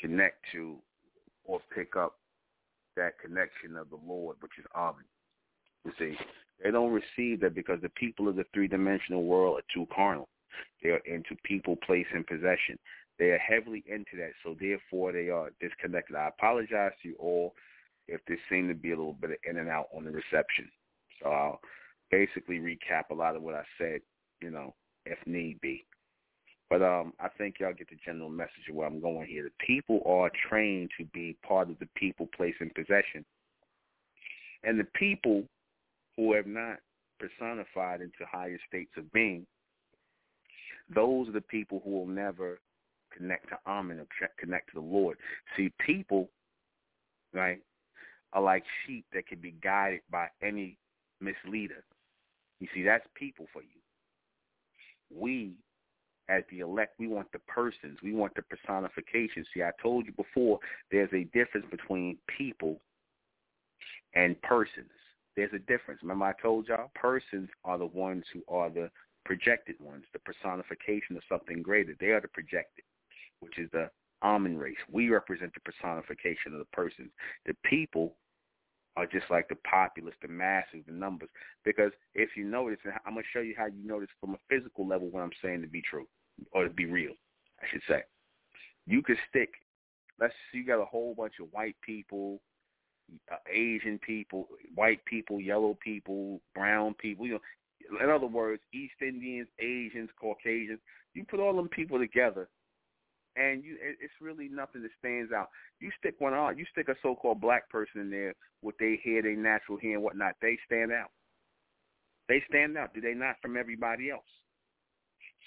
connect to or pick up that connection of the Lord, which is Amen. You see, they don't receive that because the people of the three-dimensional world are too carnal. They are into people, place, and possession. They are heavily into that, so therefore they are disconnected. I apologize to you all if there seemed to be a little bit of in and out on the reception. So I'll basically recap a lot of what I said, you know, if need be. But um, I think y'all get the general message of where I'm going here. The people are trained to be part of the people, place, and possession. And the people who have not personified into higher states of being, those are the people who will never connect to Amen or connect to the Lord. See, people, right, are like sheep that can be guided by any misleader. You see, that's people for you. We, as the elect, we want the persons. We want the personification. See, I told you before, there's a difference between people and persons. There's a difference. Remember I told y'all? Persons are the ones who are the projected ones, the personification of something greater. They are the projected, which is the Amen race. We represent the personification of the persons. The people are just like the populace, the masses, the numbers. Because if you notice, and I'm going to show you how you notice from a physical level what I'm saying to be true or to be real, I should say. You could stick, let's see, you got a whole bunch of white people, uh, Asian people, white people, yellow people, brown people. You know, in other words, East Indians, Asians, Caucasians. You put all them people together, and you it's really nothing that stands out. You stick one on, you stick a so-called black person in there with their hair, their natural hair and whatnot. They stand out. They stand out. Do they not from everybody else?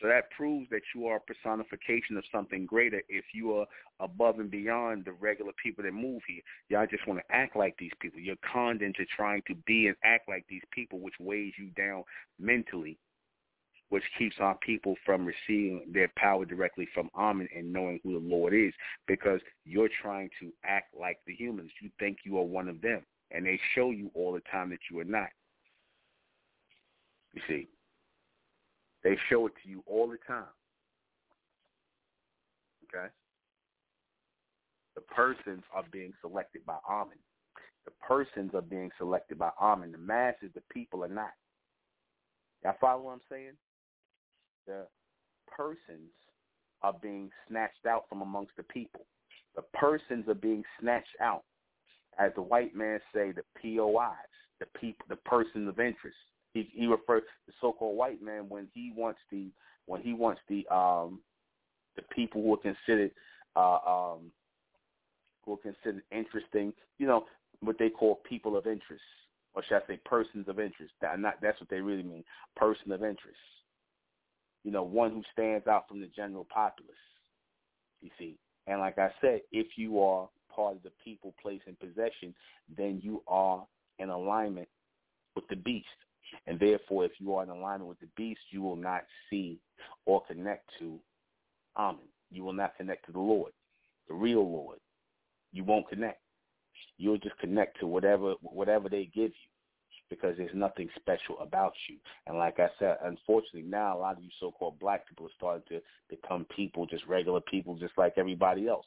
So that proves that you are a personification of something greater if you are above and beyond the regular people that move here. Y'all just want to act like these people. You're conned into trying to be and act like these people, which weighs you down mentally, which keeps our people from receiving their power directly from Amen and knowing who the Lord is because you're trying to act like the humans. You think you are one of them, and they show you all the time that you are not. You see, they show it to you all the time. Okay? The persons are being selected by Amen. The persons are being selected by Amen. The masses, the people are not. Y'all follow what I'm saying? The persons are being snatched out from amongst the people. The persons are being snatched out. As the white man say, the POIs, the people, the persons of interest. He he refers the so-called white man when he wants the when he wants the um the people who are considered uh um who are considered interesting, you know, what they call people of interest, or should I say persons of interest. That not that's what they really mean, person of interest. You know, one who stands out from the general populace. You see, and like I said, if you are part of the people, place, and possession, then you are in alignment with the beast. And therefore, if you are in alignment with the beast, you will not see or connect to Amen. You will not connect to the Lord, the real Lord. You won't connect. You'll just connect to whatever whatever they give you because there's nothing special about you. And like I said, unfortunately now a lot of you so-called black people are starting to become people, just regular people, just like everybody else.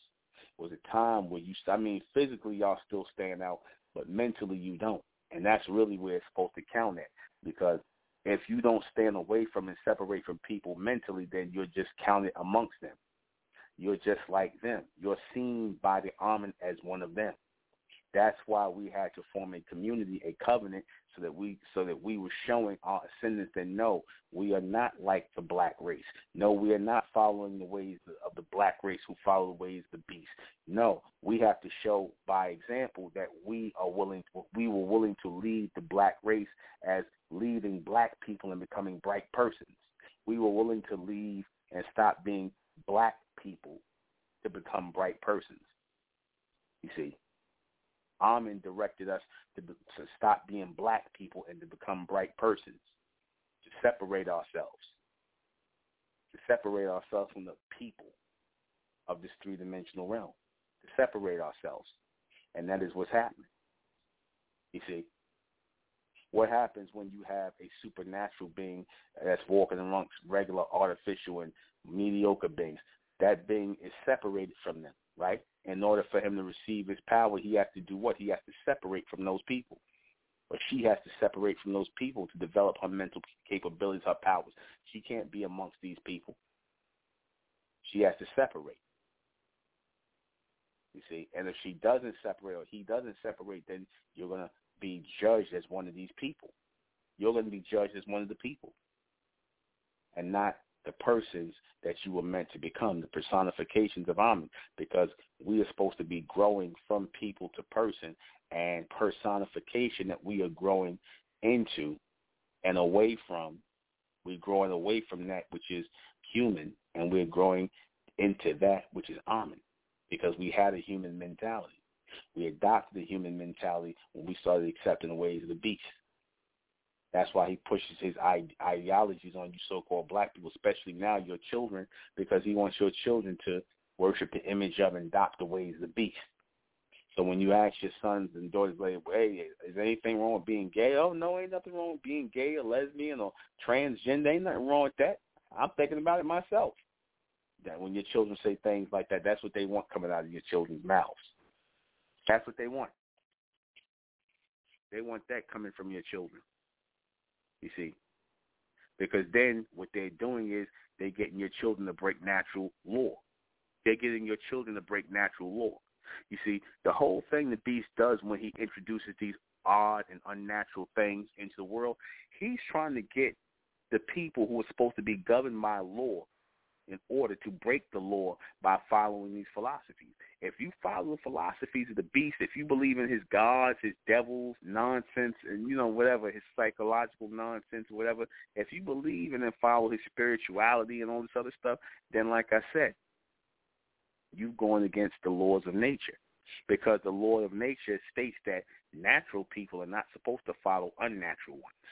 It was a time where you, I mean, physically y'all still stand out, but mentally you don't. And that's really where it's supposed to count at because if you don't stand away from and separate from people mentally, then you're just counted amongst them. You're just like them. You're seen by the Amen as one of them. That's why we had to form a community, a covenant, so that we so that we were showing our ascendants that no, we are not like the black race. No, we are not following the ways of the black race who follow the ways of the beast. No, we have to show by example that we are willing we were willing to lead the black race as leading black people and becoming bright persons. We were willing to leave and stop being black people to become bright persons. You see, Amen directed us to, to stop being black people and to become bright persons, to separate ourselves, to separate ourselves from the people of this three-dimensional realm, to separate ourselves. And that is what's happening. You see? What happens when you have a supernatural being that's walking amongst regular, artificial, and mediocre beings? That being is separated from them, right? In order for him to receive his power, he has to do what? He has to separate from those people. Or she has to separate from those people to develop her mental capabilities, her powers. She can't be amongst these people. She has to separate. You see, and if she doesn't separate or he doesn't separate, then you're going to be judged as one of these people. You're going to be judged as one of the people and not the persons that you were meant to become, the personifications of Amun, because we are supposed to be growing from people to person and personification that we are growing into and away from. We're growing away from that which is human and we're growing into that which is Amun because we had a human mentality. We adopted the human mentality when we started accepting the ways of the beast. That's why he pushes his ideologies on you so-called black people, especially now your children, because he wants your children to worship the image of and adopt the ways of the beast. So when you ask your sons and daughters, like, hey, is anything wrong with being gay? Oh, no, ain't nothing wrong with being gay or lesbian or transgender. Ain't nothing wrong with that. I'm thinking about it myself. That when your children say things like that, that's what they want coming out of your children's mouths. That's what they want. They want that coming from your children. You see, because then what they're doing is they're getting your children to break natural law. They're getting your children to break natural law. You see, the whole thing the beast does when he introduces these odd and unnatural things into the world, he's trying to get the people who are supposed to be governed by law in order to break the law by following these philosophies. If you follow the philosophies of the beast, if you believe in his gods, his devils, nonsense, and you know whatever his psychological nonsense, whatever, if you believe and follow his spirituality and all this other stuff, then like I said, you're going against the laws of nature because the law of nature states that natural people are not supposed to follow unnatural ones.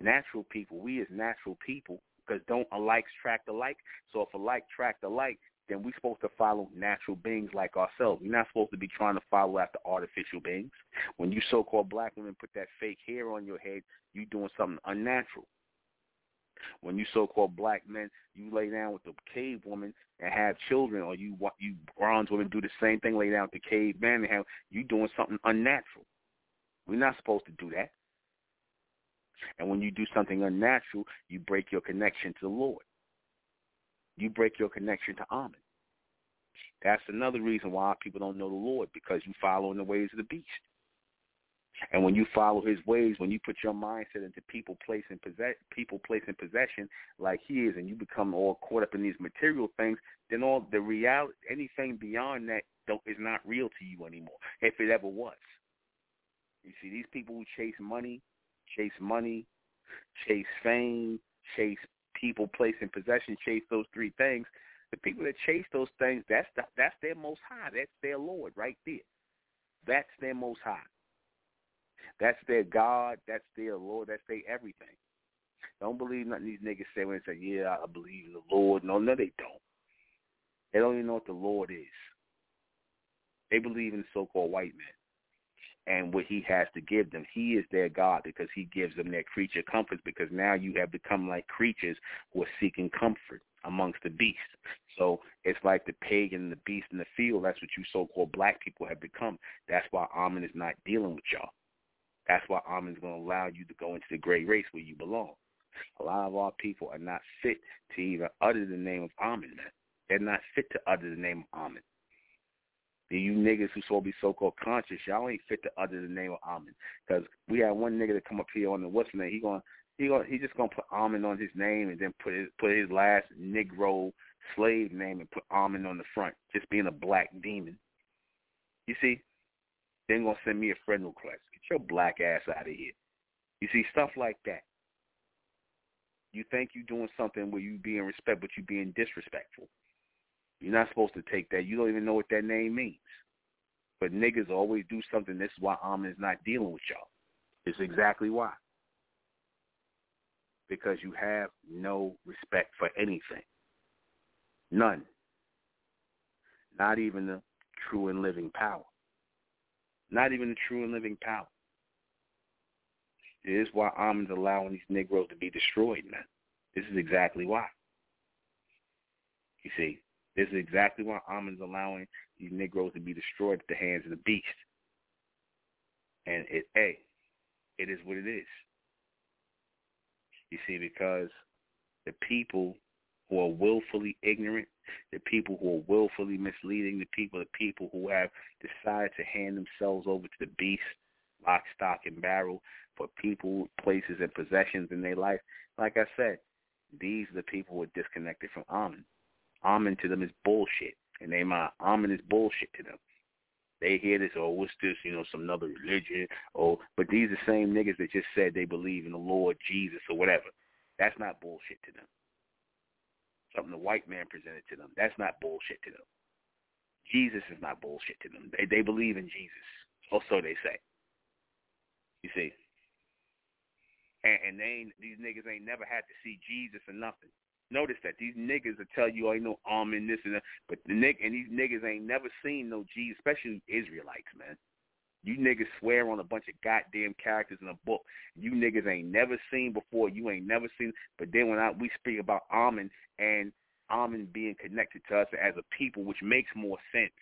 Natural people, we as natural people, because don't alikes track alike. So if alike track alike, then we're supposed to follow natural beings like ourselves. We're not supposed to be trying to follow after artificial beings. When you so-called black women put that fake hair on your head, you're doing something unnatural. When you so-called black men, you lay down with the cave woman and have children, or you you bronze women do the same thing, lay down with the cave man and have you doing something unnatural. We're not supposed to do that. And when you do something unnatural, you break your connection to the Lord. You break your connection to Amen. That's another reason why people don't know the Lord, because you follow in the ways of the beast. And when you follow his ways, when you put your mindset into people placing possess people placing possession like he is, and you become all caught up in these material things, then all the reality, anything beyond that, is not real to you anymore. If it ever was. You see, these people who chase money, chase money, chase fame, chase people, place, and possession, chase those three things. The people that chase those things, that's the, that's their most high. That's their Lord right there. That's their most high. That's their God. That's their Lord. That's their everything. Don't believe nothing these niggas say when they say, yeah, I believe in the Lord. No, no, they don't. They don't even know what the Lord is. They believe in so-called white men and what he has to give them. He is their God because he gives them their creature comforts because now you have become like creatures who are seeking comfort amongst the beasts. So it's like the pagan and the beast in the field. That's what you so-called black people have become. That's why Amen is not dealing with y'all. That's why Amen is going to allow you to go into the gray race where you belong. A lot of our people are not fit to even utter the name of Amen, man. They're not fit to utter the name of Amen you niggas who supposed to be so-called conscious, y'all ain't fit to utter the name of Amen. Because we had one nigga to come up here on the what's name. He gonna he gonna he just gonna put Amen on his name and then put his put his last Negro slave name and put Amen on the front, just being a black demon. You see, then gonna send me a friend request. Get your black ass out of here. You see stuff like that. You think you doing something where you being respect, but you being disrespectful. You're not supposed to take that. You don't even know what that name means. But niggas always do something. This is why Amen is not dealing with y'all. It's exactly why. Because you have no respect for anything. None. Not even the true and living power. Not even the true and living power. This is why Amin's allowing these Negroes to be destroyed, man. This is exactly why. You see, this is exactly why Amin's allowing these Negroes to be destroyed at the hands of the beast. And it, hey, it is what it is. You see, because the people who are willfully ignorant, the people who are willfully misleading, the people, the people who have decided to hand themselves over to the beast, lock, stock, and barrel for people, places, and possessions in their life. Like I said, these are the people who are disconnected from Amen. Amen to them is bullshit, and they mind Amen is bullshit to them. They hear this, oh, what's this? You know, some other religion. Oh, but these are the same niggas that just said they believe in the Lord Jesus or whatever. That's not bullshit to them. Something the white man presented to them. That's not bullshit to them. Jesus is not bullshit to them. They they believe in Jesus, or so they say. You see, and, and they these niggas ain't never had to see Jesus or nothing. Notice that these niggas will tell you, oh, you know, um, this and that, but the nick and these niggas ain't never seen no Jesus, especially Israelites, man. You niggas swear on a bunch of goddamn characters in a book you niggas ain't never seen before. You ain't never seen. But then when I, we speak about Amen and Amen being connected to us as a people, which makes more sense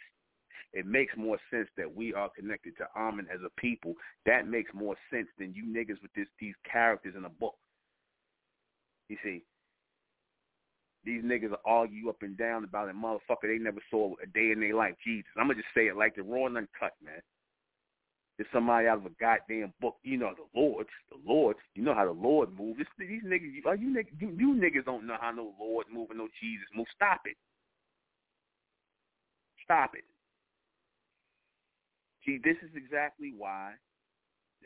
it makes more sense that we are connected to Amen as a people. That makes more sense than you niggas with this these characters in a book. You see, these niggas are argue up and down about it, motherfucker. They never saw a day in their life. Jesus, I'm gonna just say it like the raw and uncut, man. It's somebody out of a goddamn book. You know the Lord, the Lord. You know how the Lord moves. This, these niggas, you, you niggas, you, you niggas don't know how no Lord move and no Jesus move. Stop it. Stop it. See, this is exactly why,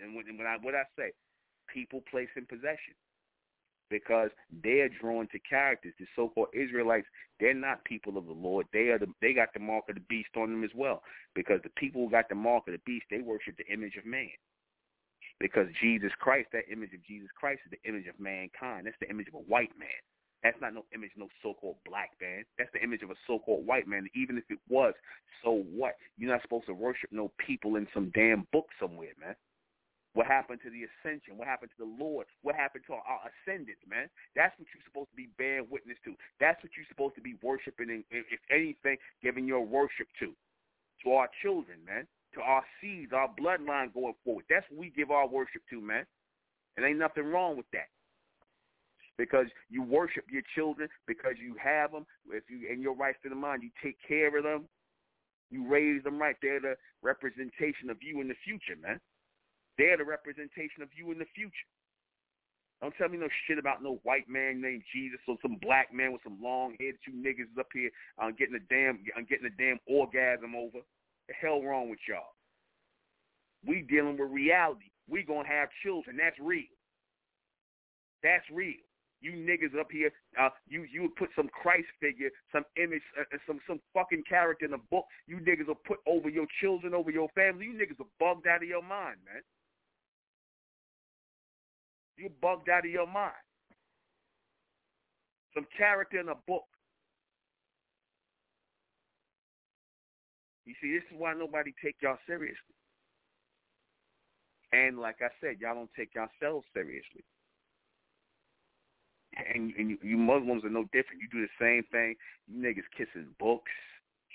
and when, when I what I say, people place in possession because they're drawn to characters. The so-called Israelites, they're not people of the Lord. They are the, they got the mark of the beast on them as well. Because the people who got the mark of the beast, they worship the image of man. Because Jesus Christ, that image of Jesus Christ is the image of mankind. That's the image of a white man. That's not no image, no so-called black man. That's the image of a so-called white man. Even if it was, so what? You're not supposed to worship no people in some damn book somewhere, man. What happened to the ascension? What happened to the Lord? What happened to our ascendants, man? That's what you're supposed to be bearing witness to. That's what you're supposed to be worshiping, and if anything, giving your worship to, to our children, man, to our seeds, our bloodline going forward. That's what we give our worship to, man. And ain't nothing wrong with that because you worship your children, because you have them. If you in your right state of mind, you take care of them. You raise them right. They're the representation of you in the future, man. They're the representation of you in the future. Don't tell me no shit about no white man named Jesus or some black man with some long hair that you niggas is up here uh, getting a damn on getting a damn orgasm over. The hell wrong with y'all? We dealing with reality. We gonna have children. That's real. That's real you niggas up here, uh, you you would put some Christ figure, some image, uh, uh, some some fucking character in a book. You niggas will put over your children, over your family. You niggas are bugged out of your mind, man. You're bugged out of your mind. Some character in a book. You see, this is why nobody take y'all seriously. And like I said, y'all don't take yourselves seriously and, and you, you Muslims are no different. You do the same thing. You niggas kissing books,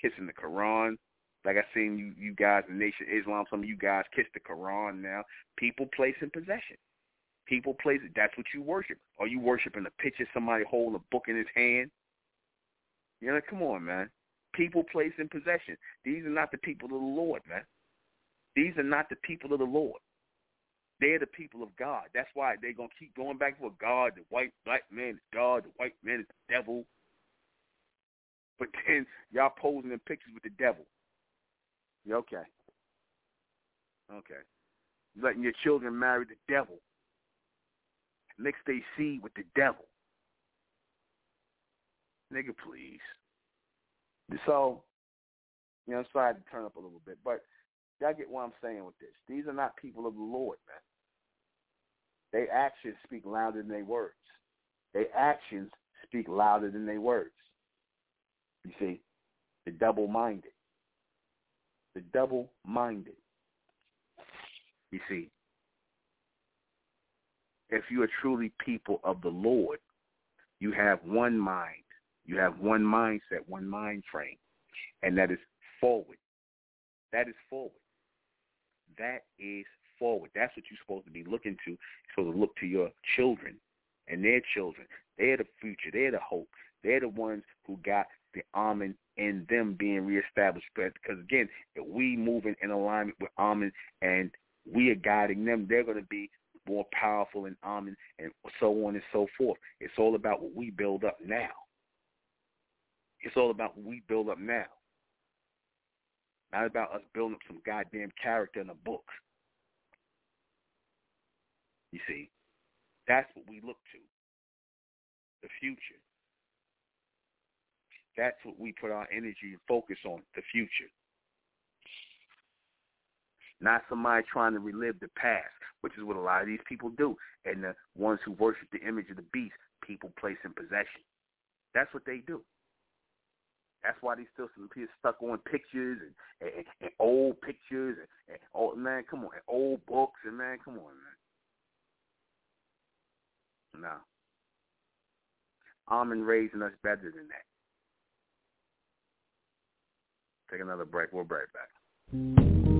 kissing the Quran. Like I seen you, you guys in Nation Islam. Some of you guys kiss the Quran now. People place in possession. People place it. That's what you worship. Are you worshiping a picture somebody holding a book in his hand? You know, come on, man. People place in possession. These are not the people of the Lord, man. These are not the people of the Lord. They're the people of God. That's why they're to keep going back to God. The white black man is God. The white man is the devil. But then y'all posing in pictures with the devil. You okay. Okay. Letting your children marry the devil. Mix they seed with the devil. Nigga, please. So, you know, I'm sorry to turn up a little bit, but y'all get what I'm saying with this. These are not people of the Lord, man. Their actions speak louder than their words. Their actions speak louder than their words. You see, the double-minded. The double-minded. You see, if you are truly people of the Lord, you have one mind. You have one mindset, one mind frame, and that is forward. That is forward. That is forward. That's what you're supposed to be looking to. You're supposed to look to your children and their children. They're the future. They're the hope. They're the ones who got the Amen in them being reestablished. Because again, if we moving in alignment with Amen and we are guiding them, they're going to be more powerful and Amen and so on and so forth. It's all about what we build up now. It's all about what we build up now. Not about us building up some goddamn character in a book. You see, that's what we look to. The future. That's what we put our energy and focus on, the future. Not somebody trying to relive the past, which is what a lot of these people do. And the ones who worship the image of the beast, people place in possession. That's what they do. That's why they still some people stuck on pictures and, and, and old pictures and, and oh man, come on, and old books and man, come on, man. No. Amen raising us better than that. Take another break. We'll right back.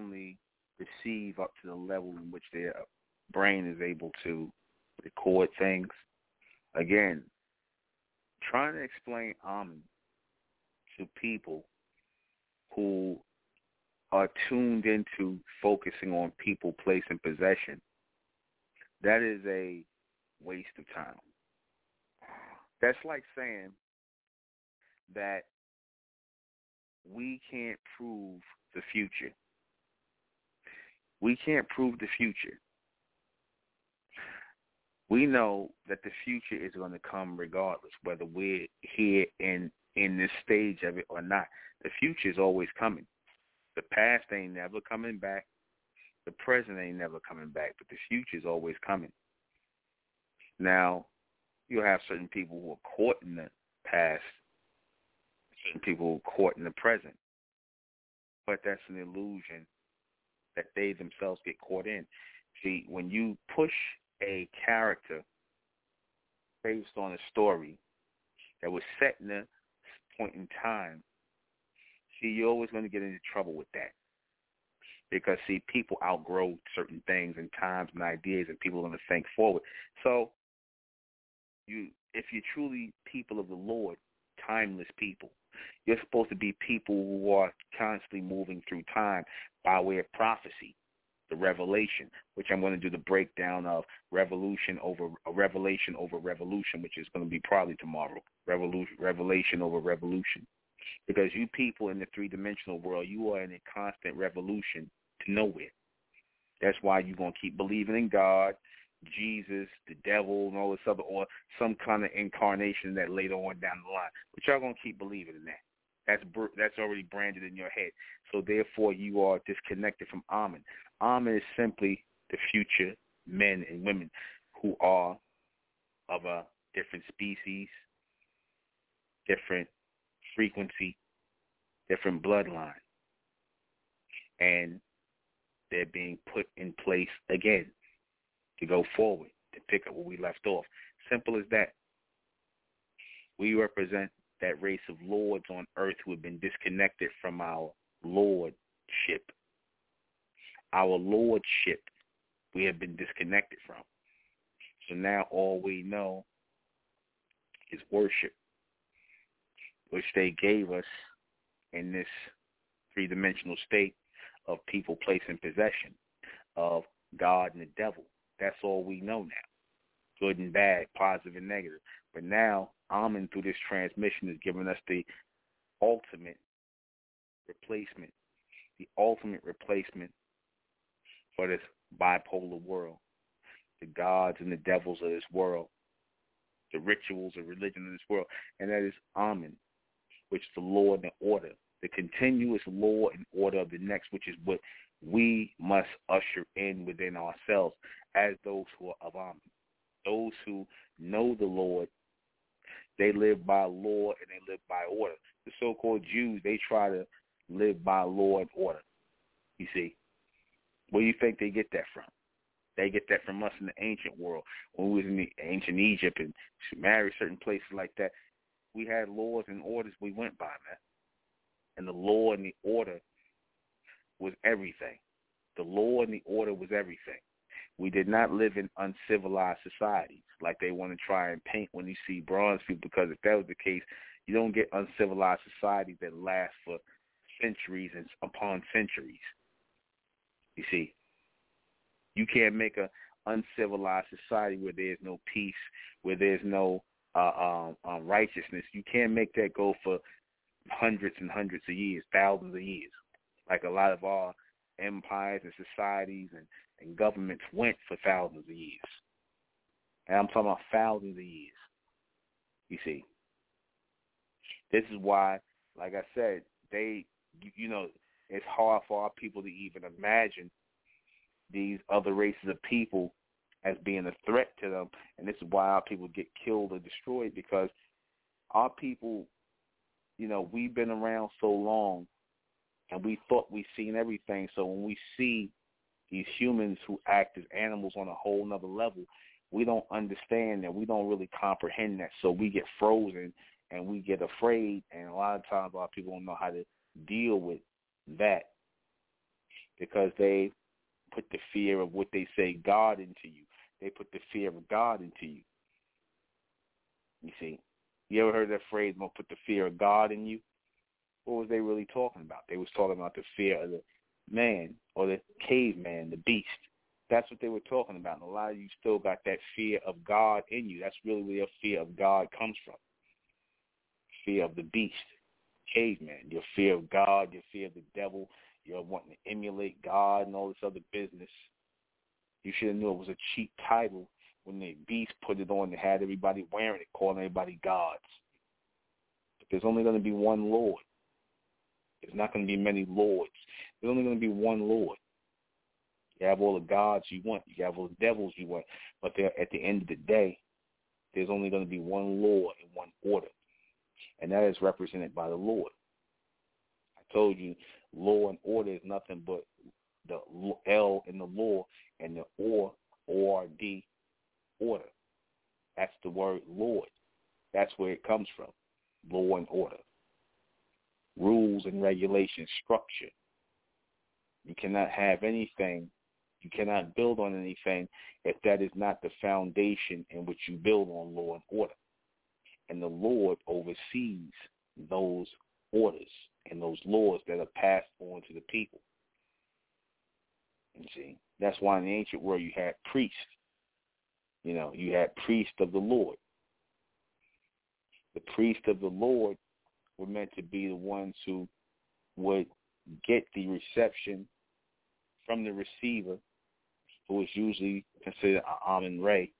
Only receive up to the level in which their brain is able to record things. Again, trying to explain Amen to people who are tuned into focusing on people, place, and possession, that is a waste of time. That's like saying that we can't prove the future. We can't prove the future. We know that the future is going to come regardless, whether we're here in in this stage of it or not. The future is always coming. The past ain't never coming back. The present ain't never coming back, but the future is always coming. Now, you'll have certain people who are caught in the past, certain people who are caught in the present. But that's an illusion that they themselves get caught in. See, when you push a character based on a story that was set in a point in time, see, you're always going to get into trouble with that. Because, see, people outgrow certain things and times and ideas, and people are going to think forward. So, you, if you're truly people of the Lord, timeless people, you're supposed to be people who are constantly moving through time by way of prophecy the revelation, which I'm going to do the breakdown of revolution over a revelation over revolution, which is going to be probably tomorrow. Revolution, revelation over revolution, because you people in the three-dimensional world, you are in a constant revolution to nowhere. That's why you're going to keep believing in God, Jesus, the devil, and all this other, or some kind of incarnation that later on down the line. But y'all to keep believing in that. That's that's already branded in your head. So therefore, you are disconnected from Amen. Amen is simply the future men and women who are of a different species, different frequency, different bloodline, and they're being put in place again to go forward, to pick up where we left off. Simple as that. We represent that race of lords on earth who have been disconnected from our lordship. Our lordship we have been disconnected from. So now all we know is worship, which they gave us in this three-dimensional state of people placing possession of God and the devil. That's all we know now. Good and bad, positive and negative. But now Amen through this transmission is giving us the ultimate replacement, the ultimate replacement for this bipolar world, the gods and the devils of this world, the rituals of religion of this world, and that is Amen, which is the law and the order, the continuous law and order of the next, which is what we must usher in within ourselves as those who are of Amen. Those who know the Lord they live by law and they live by order. The so-called Jews, they try to live by law and order. You see, where do you think they get that from? They get that from us in the ancient world. When we was in the ancient Egypt and married certain places like that, we had laws and orders we went by, man. And the law and the order was everything. The law and the order was everything. We did not live in uncivilized societies like they want to try and paint when you see bronze people because if that was the case, you don't get uncivilized societies that last for centuries and upon centuries. You see, you can't make a uncivilized society where there's no peace, where there's no uh, um, um, righteousness. You can't make that go for hundreds and hundreds of years, thousands of years, like a lot of our empires and societies and and governments went for thousands of years. And I'm talking about thousands of years. You see. This is why, like I said, they, you know, it's hard for our people to even imagine these other races of people as being a threat to them. And this is why our people get killed or destroyed because our people, you know, we've been around so long and we thought we've seen everything. So when we see these humans who act as animals on a whole nother level, we don't understand that. We don't really comprehend that. So we get frozen and we get afraid. And a lot of times a lot of people don't know how to deal with that because they put the fear of what they say God into you. They put the fear of God into you. You see, you ever heard that phrase, "Don't put the fear of God in you"? What was they really talking about? They was talking about the fear of the man or the caveman, the beast. That's what they were talking about. And a lot of you still got that fear of God in you. That's really where your fear of God comes from. Fear of the beast, caveman, your fear of God, your fear of the devil, you're wanting to emulate God and all this other business. You should have knew it was a cheap title when the beast put it on and had everybody wearing it, calling everybody gods. But there's only going to be one Lord. There's not going to be many lords. There's only going to be one Lord. You have all the gods you want. You have all the devils you want. But at the end of the day, there's only going to be one law and one order. And that is represented by the Lord. I told you law and order is nothing but the L in the law and the or, O-R-D, order. That's the word Lord. That's where it comes from, law and order. Rules and regulations, structure. You cannot have anything you cannot build on anything if that is not the foundation in which you build on law and order. And the Lord oversees those orders and those laws that are passed on to the people. And see, that's why in the ancient world you had priests. You know, you had priests of the Lord. The priest of the Lord were meant to be the ones who would get the reception from the receiver who was usually considered an Amun Ray,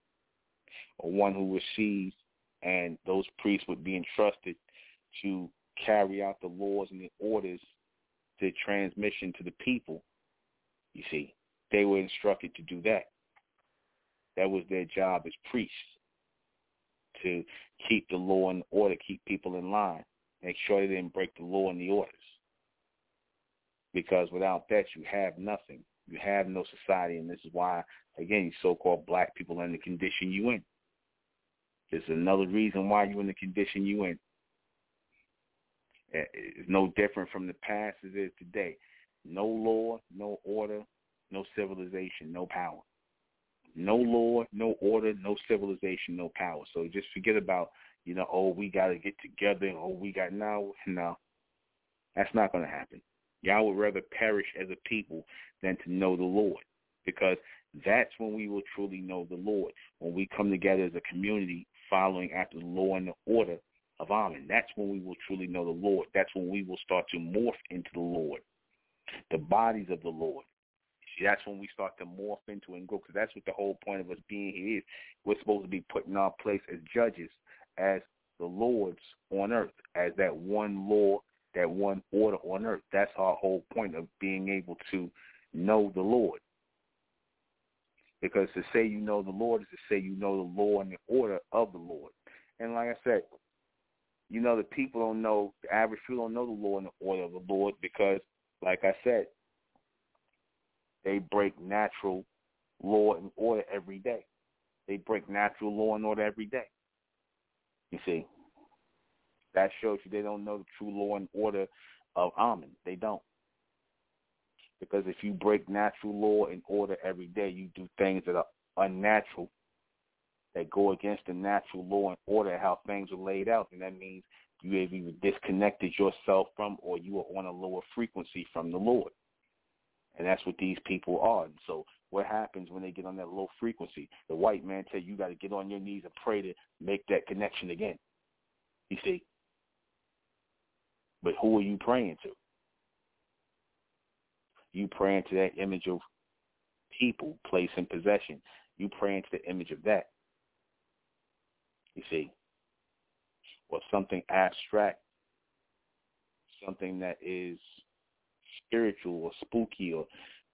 or one who receives, and those priests would be entrusted to carry out the laws and the orders, the transmission to the people. You see, they were instructed to do that. That was their job as priests, to keep the law and order, keep people in line, make sure they didn't break the law and the orders. Because without that, you have nothing. You have no society, and this is why, again, so-called black people are in the condition you in. There's another reason why you're in the condition you in. Eh, it's no different from the past as it is today. No law, no order, no civilization, no power. No law, no order, no civilization, no power. So just forget about, you know, oh, we got to get together. Oh, we got now. No, that's not going to happen. Y'all would rather perish as a people than to know the Lord because that's when we will truly know the Lord, when we come together as a community following after the law and the order of Amen. That's when we will truly know the Lord. That's when we will start to morph into the Lord, the bodies of the Lord. See, that's when we start to morph into and grow because that's what the whole point of us being here is. We're supposed to be put in our place as judges, as the lords on earth, as that one law that one order on earth. That's our whole point of being able to know the Lord. Because to say you know the Lord is to say you know the law and the order of the Lord. And like I said, you know the people don't know the average people don't know the law and the order of the Lord because, like I said, they break natural law and order every day. They break natural law and order every day. You see, that shows you they don't know the true law and order of Amen. They don't. Because if you break natural law and order every day, you do things that are unnatural, that go against the natural law and order, how things are laid out. And that means you have either disconnected yourself from or you are on a lower frequency from the Lord. And that's what these people are. And so what happens when they get on that low frequency? The white man tell you you got to get on your knees and pray to make that connection again. You see? But who are you praying to? You praying to that image of people, place, and possession. You praying to the image of that. You see? Or something abstract, something that is spiritual or spooky or,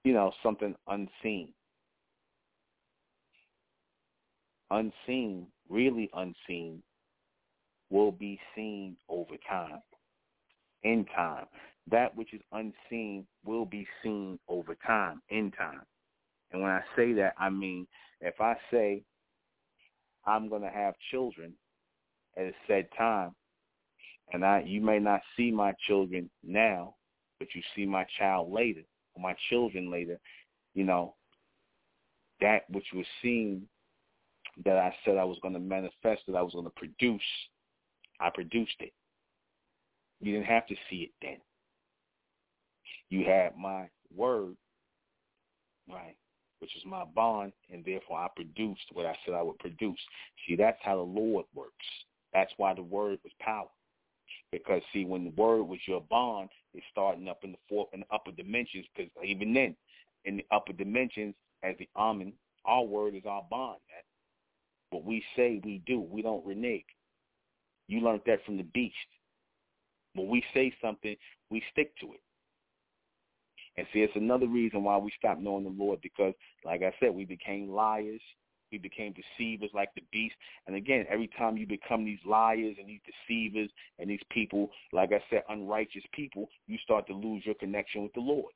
you know, something unseen. Unseen, really unseen, will be seen over time in time. That which is unseen will be seen over time, in time. And when I say that, I mean if I say I'm going to have children at a said time, and I you may not see my children now, but you see my child later, or my children later, you know, that which was seen that I said I was going to manifest, that I was going to produce, I produced it. You didn't have to see it then. You had my word, right, which is my bond, and therefore I produced what I said I would produce. See, that's how the Lord works. That's why the word was power. Because see, when the word was your bond, it's starting up in the fourth and upper dimensions. Because even then, in the upper dimensions, as the Amen, our word is our bond. Man. What we say, we do. We don't renege. You learned that from the beast. When we say something, we stick to it. And see, it's another reason why we stopped knowing the Lord because, like I said, we became liars. We became deceivers like the beast. And again, every time you become these liars and these deceivers and these people, like I said, unrighteous people, you start to lose your connection with the Lord.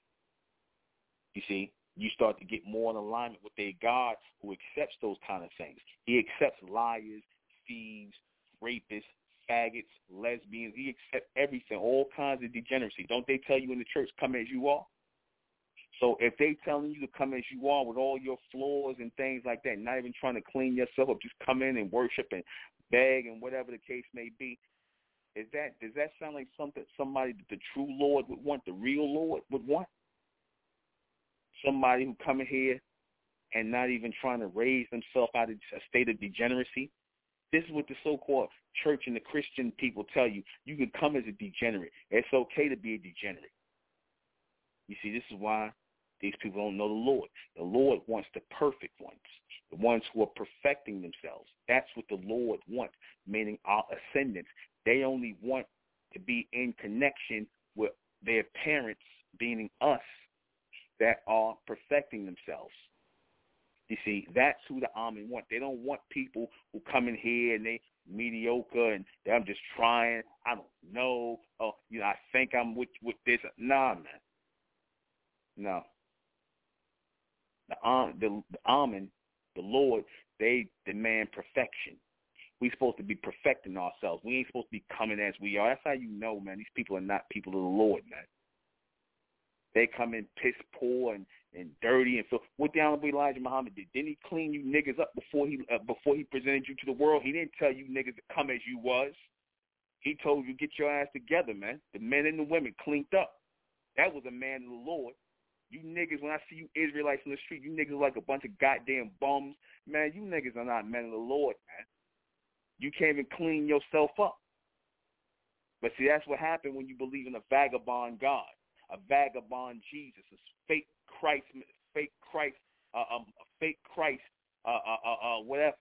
You see, you start to get more in alignment with a God who accepts those kind of things. He accepts liars, thieves, rapists, faggots, lesbians. He accepts everything, all kinds of degeneracy. Don't they tell you in the church, come as you are? So if they telling you to come as you are with all your flaws and things like that, not even trying to clean yourself up, just come in and worship and beg and whatever the case may be, is that does that sound like something somebody that the true Lord would want, the real Lord would want? Somebody who come in here and not even trying to raise themselves out of a state of degeneracy. This is what the so-called church and the Christian people tell you. You can come as a degenerate. It's okay to be a degenerate. You see, this is why these people don't know the Lord. The Lord wants the perfect ones, the ones who are perfecting themselves. That's what the Lord wants, meaning our ascendants. They only want to be in connection with their parents, meaning us, that are perfecting themselves. You see, that's who the army want. They don't want people who come in here and they mediocre and I'm just trying. I don't know. Oh, you know, I think I'm with with this. Nah, man. No. The um, the, the Amen, the Lord, they demand perfection. We're supposed to be perfecting ourselves. We ain't supposed to be coming as we are. That's how you know, man. These people are not people of the Lord, man. They come in piss poor and, and dirty and so. What the Honorable Elijah Muhammad did? Didn't he clean you niggas up before he uh, before he presented you to the world? He didn't tell you niggas to come as you was. He told you get your ass together, man. The men and the women cleaned up. That was a man of the Lord. You niggas, when I see you Israelites in the street, you niggas like a bunch of goddamn bums. Man, you niggas are not men of the Lord, man. You can't even clean yourself up. But see, that's what happened when you believe in a vagabond God, a vagabond Jesus, a fake Christ, fake Christ, uh, um, a fake Christ, uh, uh, uh, uh, whatever.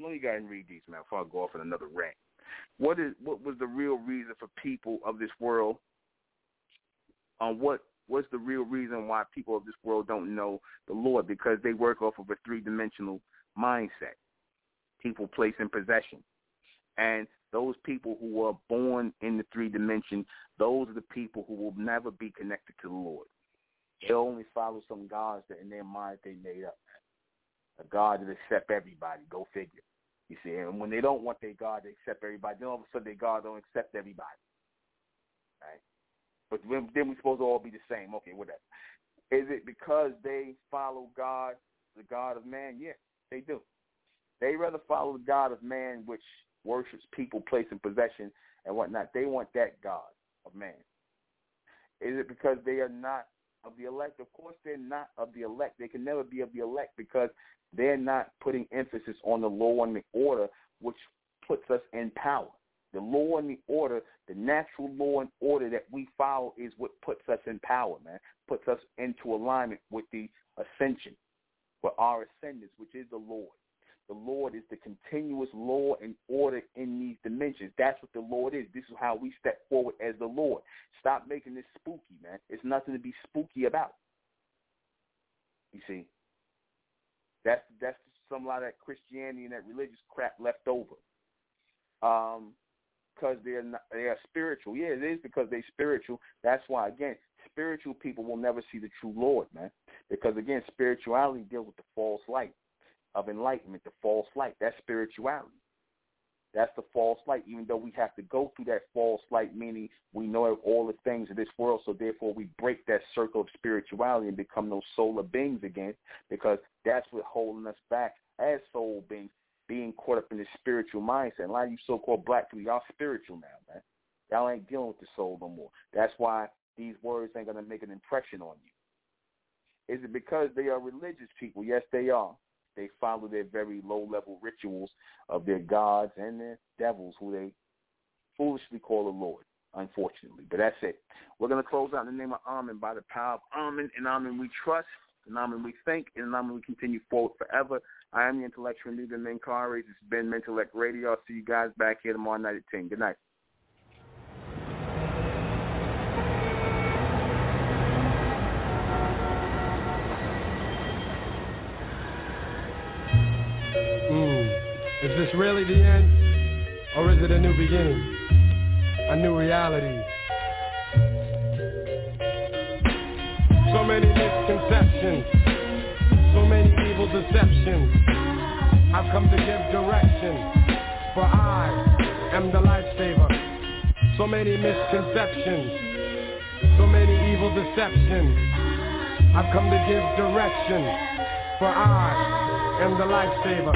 Let me go ahead and read these, man, before I go off on another rant. What is what was the real reason for people of this world on what what's the real reason why people of this world don't know the Lord because they work off of a three-dimensional mindset. People place in possession. And those people who are born in the three dimension, those are the people who will never be connected to the Lord. They'll only follow some gods that in their mind they made up. A God that accept everybody. Go figure. You see, and when they don't want their God to accept everybody, then all of a sudden their God don't accept everybody. Right? But then, we're supposed to all be the same. Okay, whatever. Is it because they follow God, the God of man? Yeah, they do. They rather follow the God of man, which worships people, place in possession, and whatnot. They want that God of man. Is it because they are not of the elect? Of course, they're not of the elect. They can never be of the elect because they're not putting emphasis on the law and the order, which puts us in power. The law and the order, the natural law and order that we follow is what puts us in power, man. Puts us into alignment with the ascension, with our ascendance, which is the Lord. The Lord is the continuous law and order in these dimensions. That's what the Lord is. This is how we step forward as the Lord. Stop making this spooky, man. It's nothing to be spooky about. You see, that's that's some lot of that Christianity and that religious crap left over. Um, because they're not, they are spiritual. Yeah, it is because they're spiritual. That's why again, spiritual people will never see the true Lord, man. Because again, spirituality deals with the false light of enlightenment, the false light. That's spirituality. That's the false light, even though we have to go through that false light, meaning we know all the things of this world, so therefore we break that circle of spirituality and become those solar beings again, because that's what's holding us back as soul beings being caught up in this spiritual mindset. A lot of you so-called black people, y'all spiritual now, man. Y'all ain't dealing with the soul no more. That's why these words ain't going to make an impression on you. Is it because they are religious people? Yes, they are. They follow their very low-level rituals of their gods and their devils, who they foolishly call the Lord, unfortunately. But that's it. We're going to close out in the name of Amen by the power of Amen, and Amen we trust, the Naman We Think, and the We Continue Forward Forever. I am the intellectual leader, Ninkari. It's been Metellect Radio. I'll see you guys back here tomorrow night at 10. Good night. Hmm. Is this really the end? Or is it a new beginning? A new reality? So many misconceptions, so many evil deceptions. I've come to give direction, for I am the lifesaver. So many misconceptions, so many evil deceptions. I've come to give direction, for I am the lifesaver.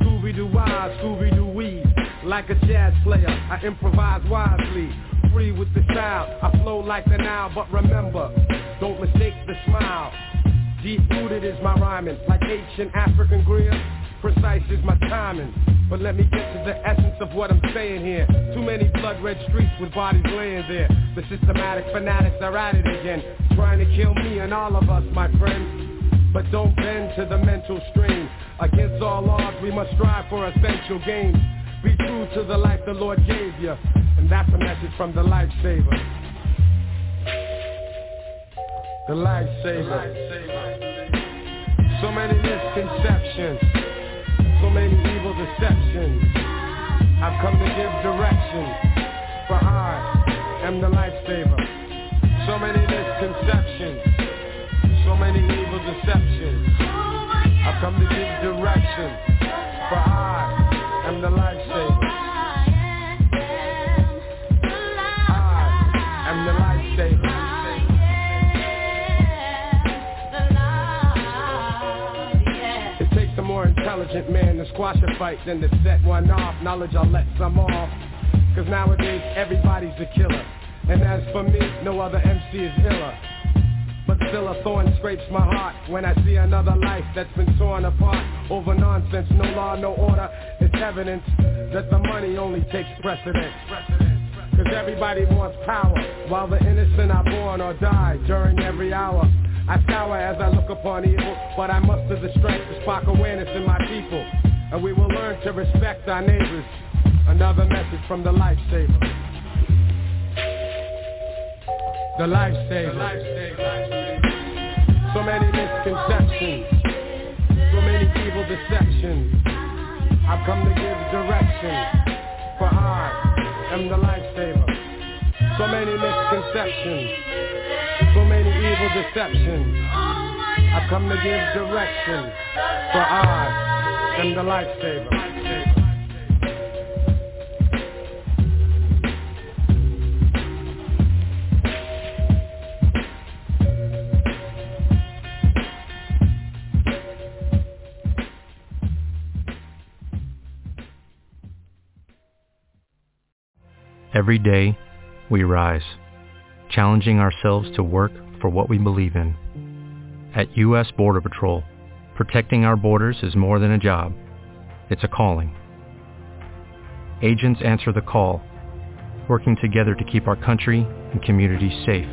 Scooby-Doo wise, Scooby-Doo wee. Like a jazz player, I improvise wisely free with the style. I flow like the Nile, but remember, don't mistake the smile. Deep-rooted is my rhyming, like ancient African grill. Precise is my timing. But let me get to the essence of what I'm saying here. Too many blood-red streets with bodies laying there. The systematic fanatics are at it again, trying to kill me and all of us, my friends. But don't bend to the mental strain. Against all odds, we must strive for essential gains. Be true to the life the Lord gave you. And that's a message from the lifesaver. The lifesaver. So many misconceptions. So many evil deceptions. I've come to give direction. For I am the lifesaver. So many misconceptions. So many evil deceptions. I've come to give direction. For I am the lifesaver. Squash a fight than to set one off. Knowledge I'll let some off. Cause nowadays everybody's a killer. And as for me, no other MC is iller. But still a thorn scrapes my heart when I see another life that's been torn apart over nonsense, no law, no order. It's evidence that the money only takes precedence. Cause everybody wants power, while the innocent are born or die during every hour. I scour as I look upon evil, but I muster the strength to spark awareness in my people. And we will learn to respect our neighbors. Another message from the lifesaver. The lifesaver. So many misconceptions, so many evil deceptions. I've come to give direction, for I am the lifesaver. So many misconceptions, so many evil deceptions. I've come to give direction, for I am the lifesaver. Every day, we rise, challenging ourselves to work for what we believe in. At U.S. Border Patrol, protecting our borders is more than a job. It's a calling. Agents answer the call, working together to keep our country and communities safe.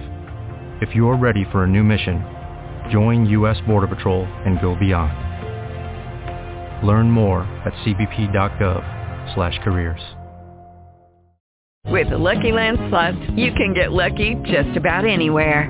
If you are ready for a new mission, join U.S. Border Patrol and go beyond. Learn more at cbp.gov/careers. With the Lucky Land Slots, you can get lucky just about anywhere.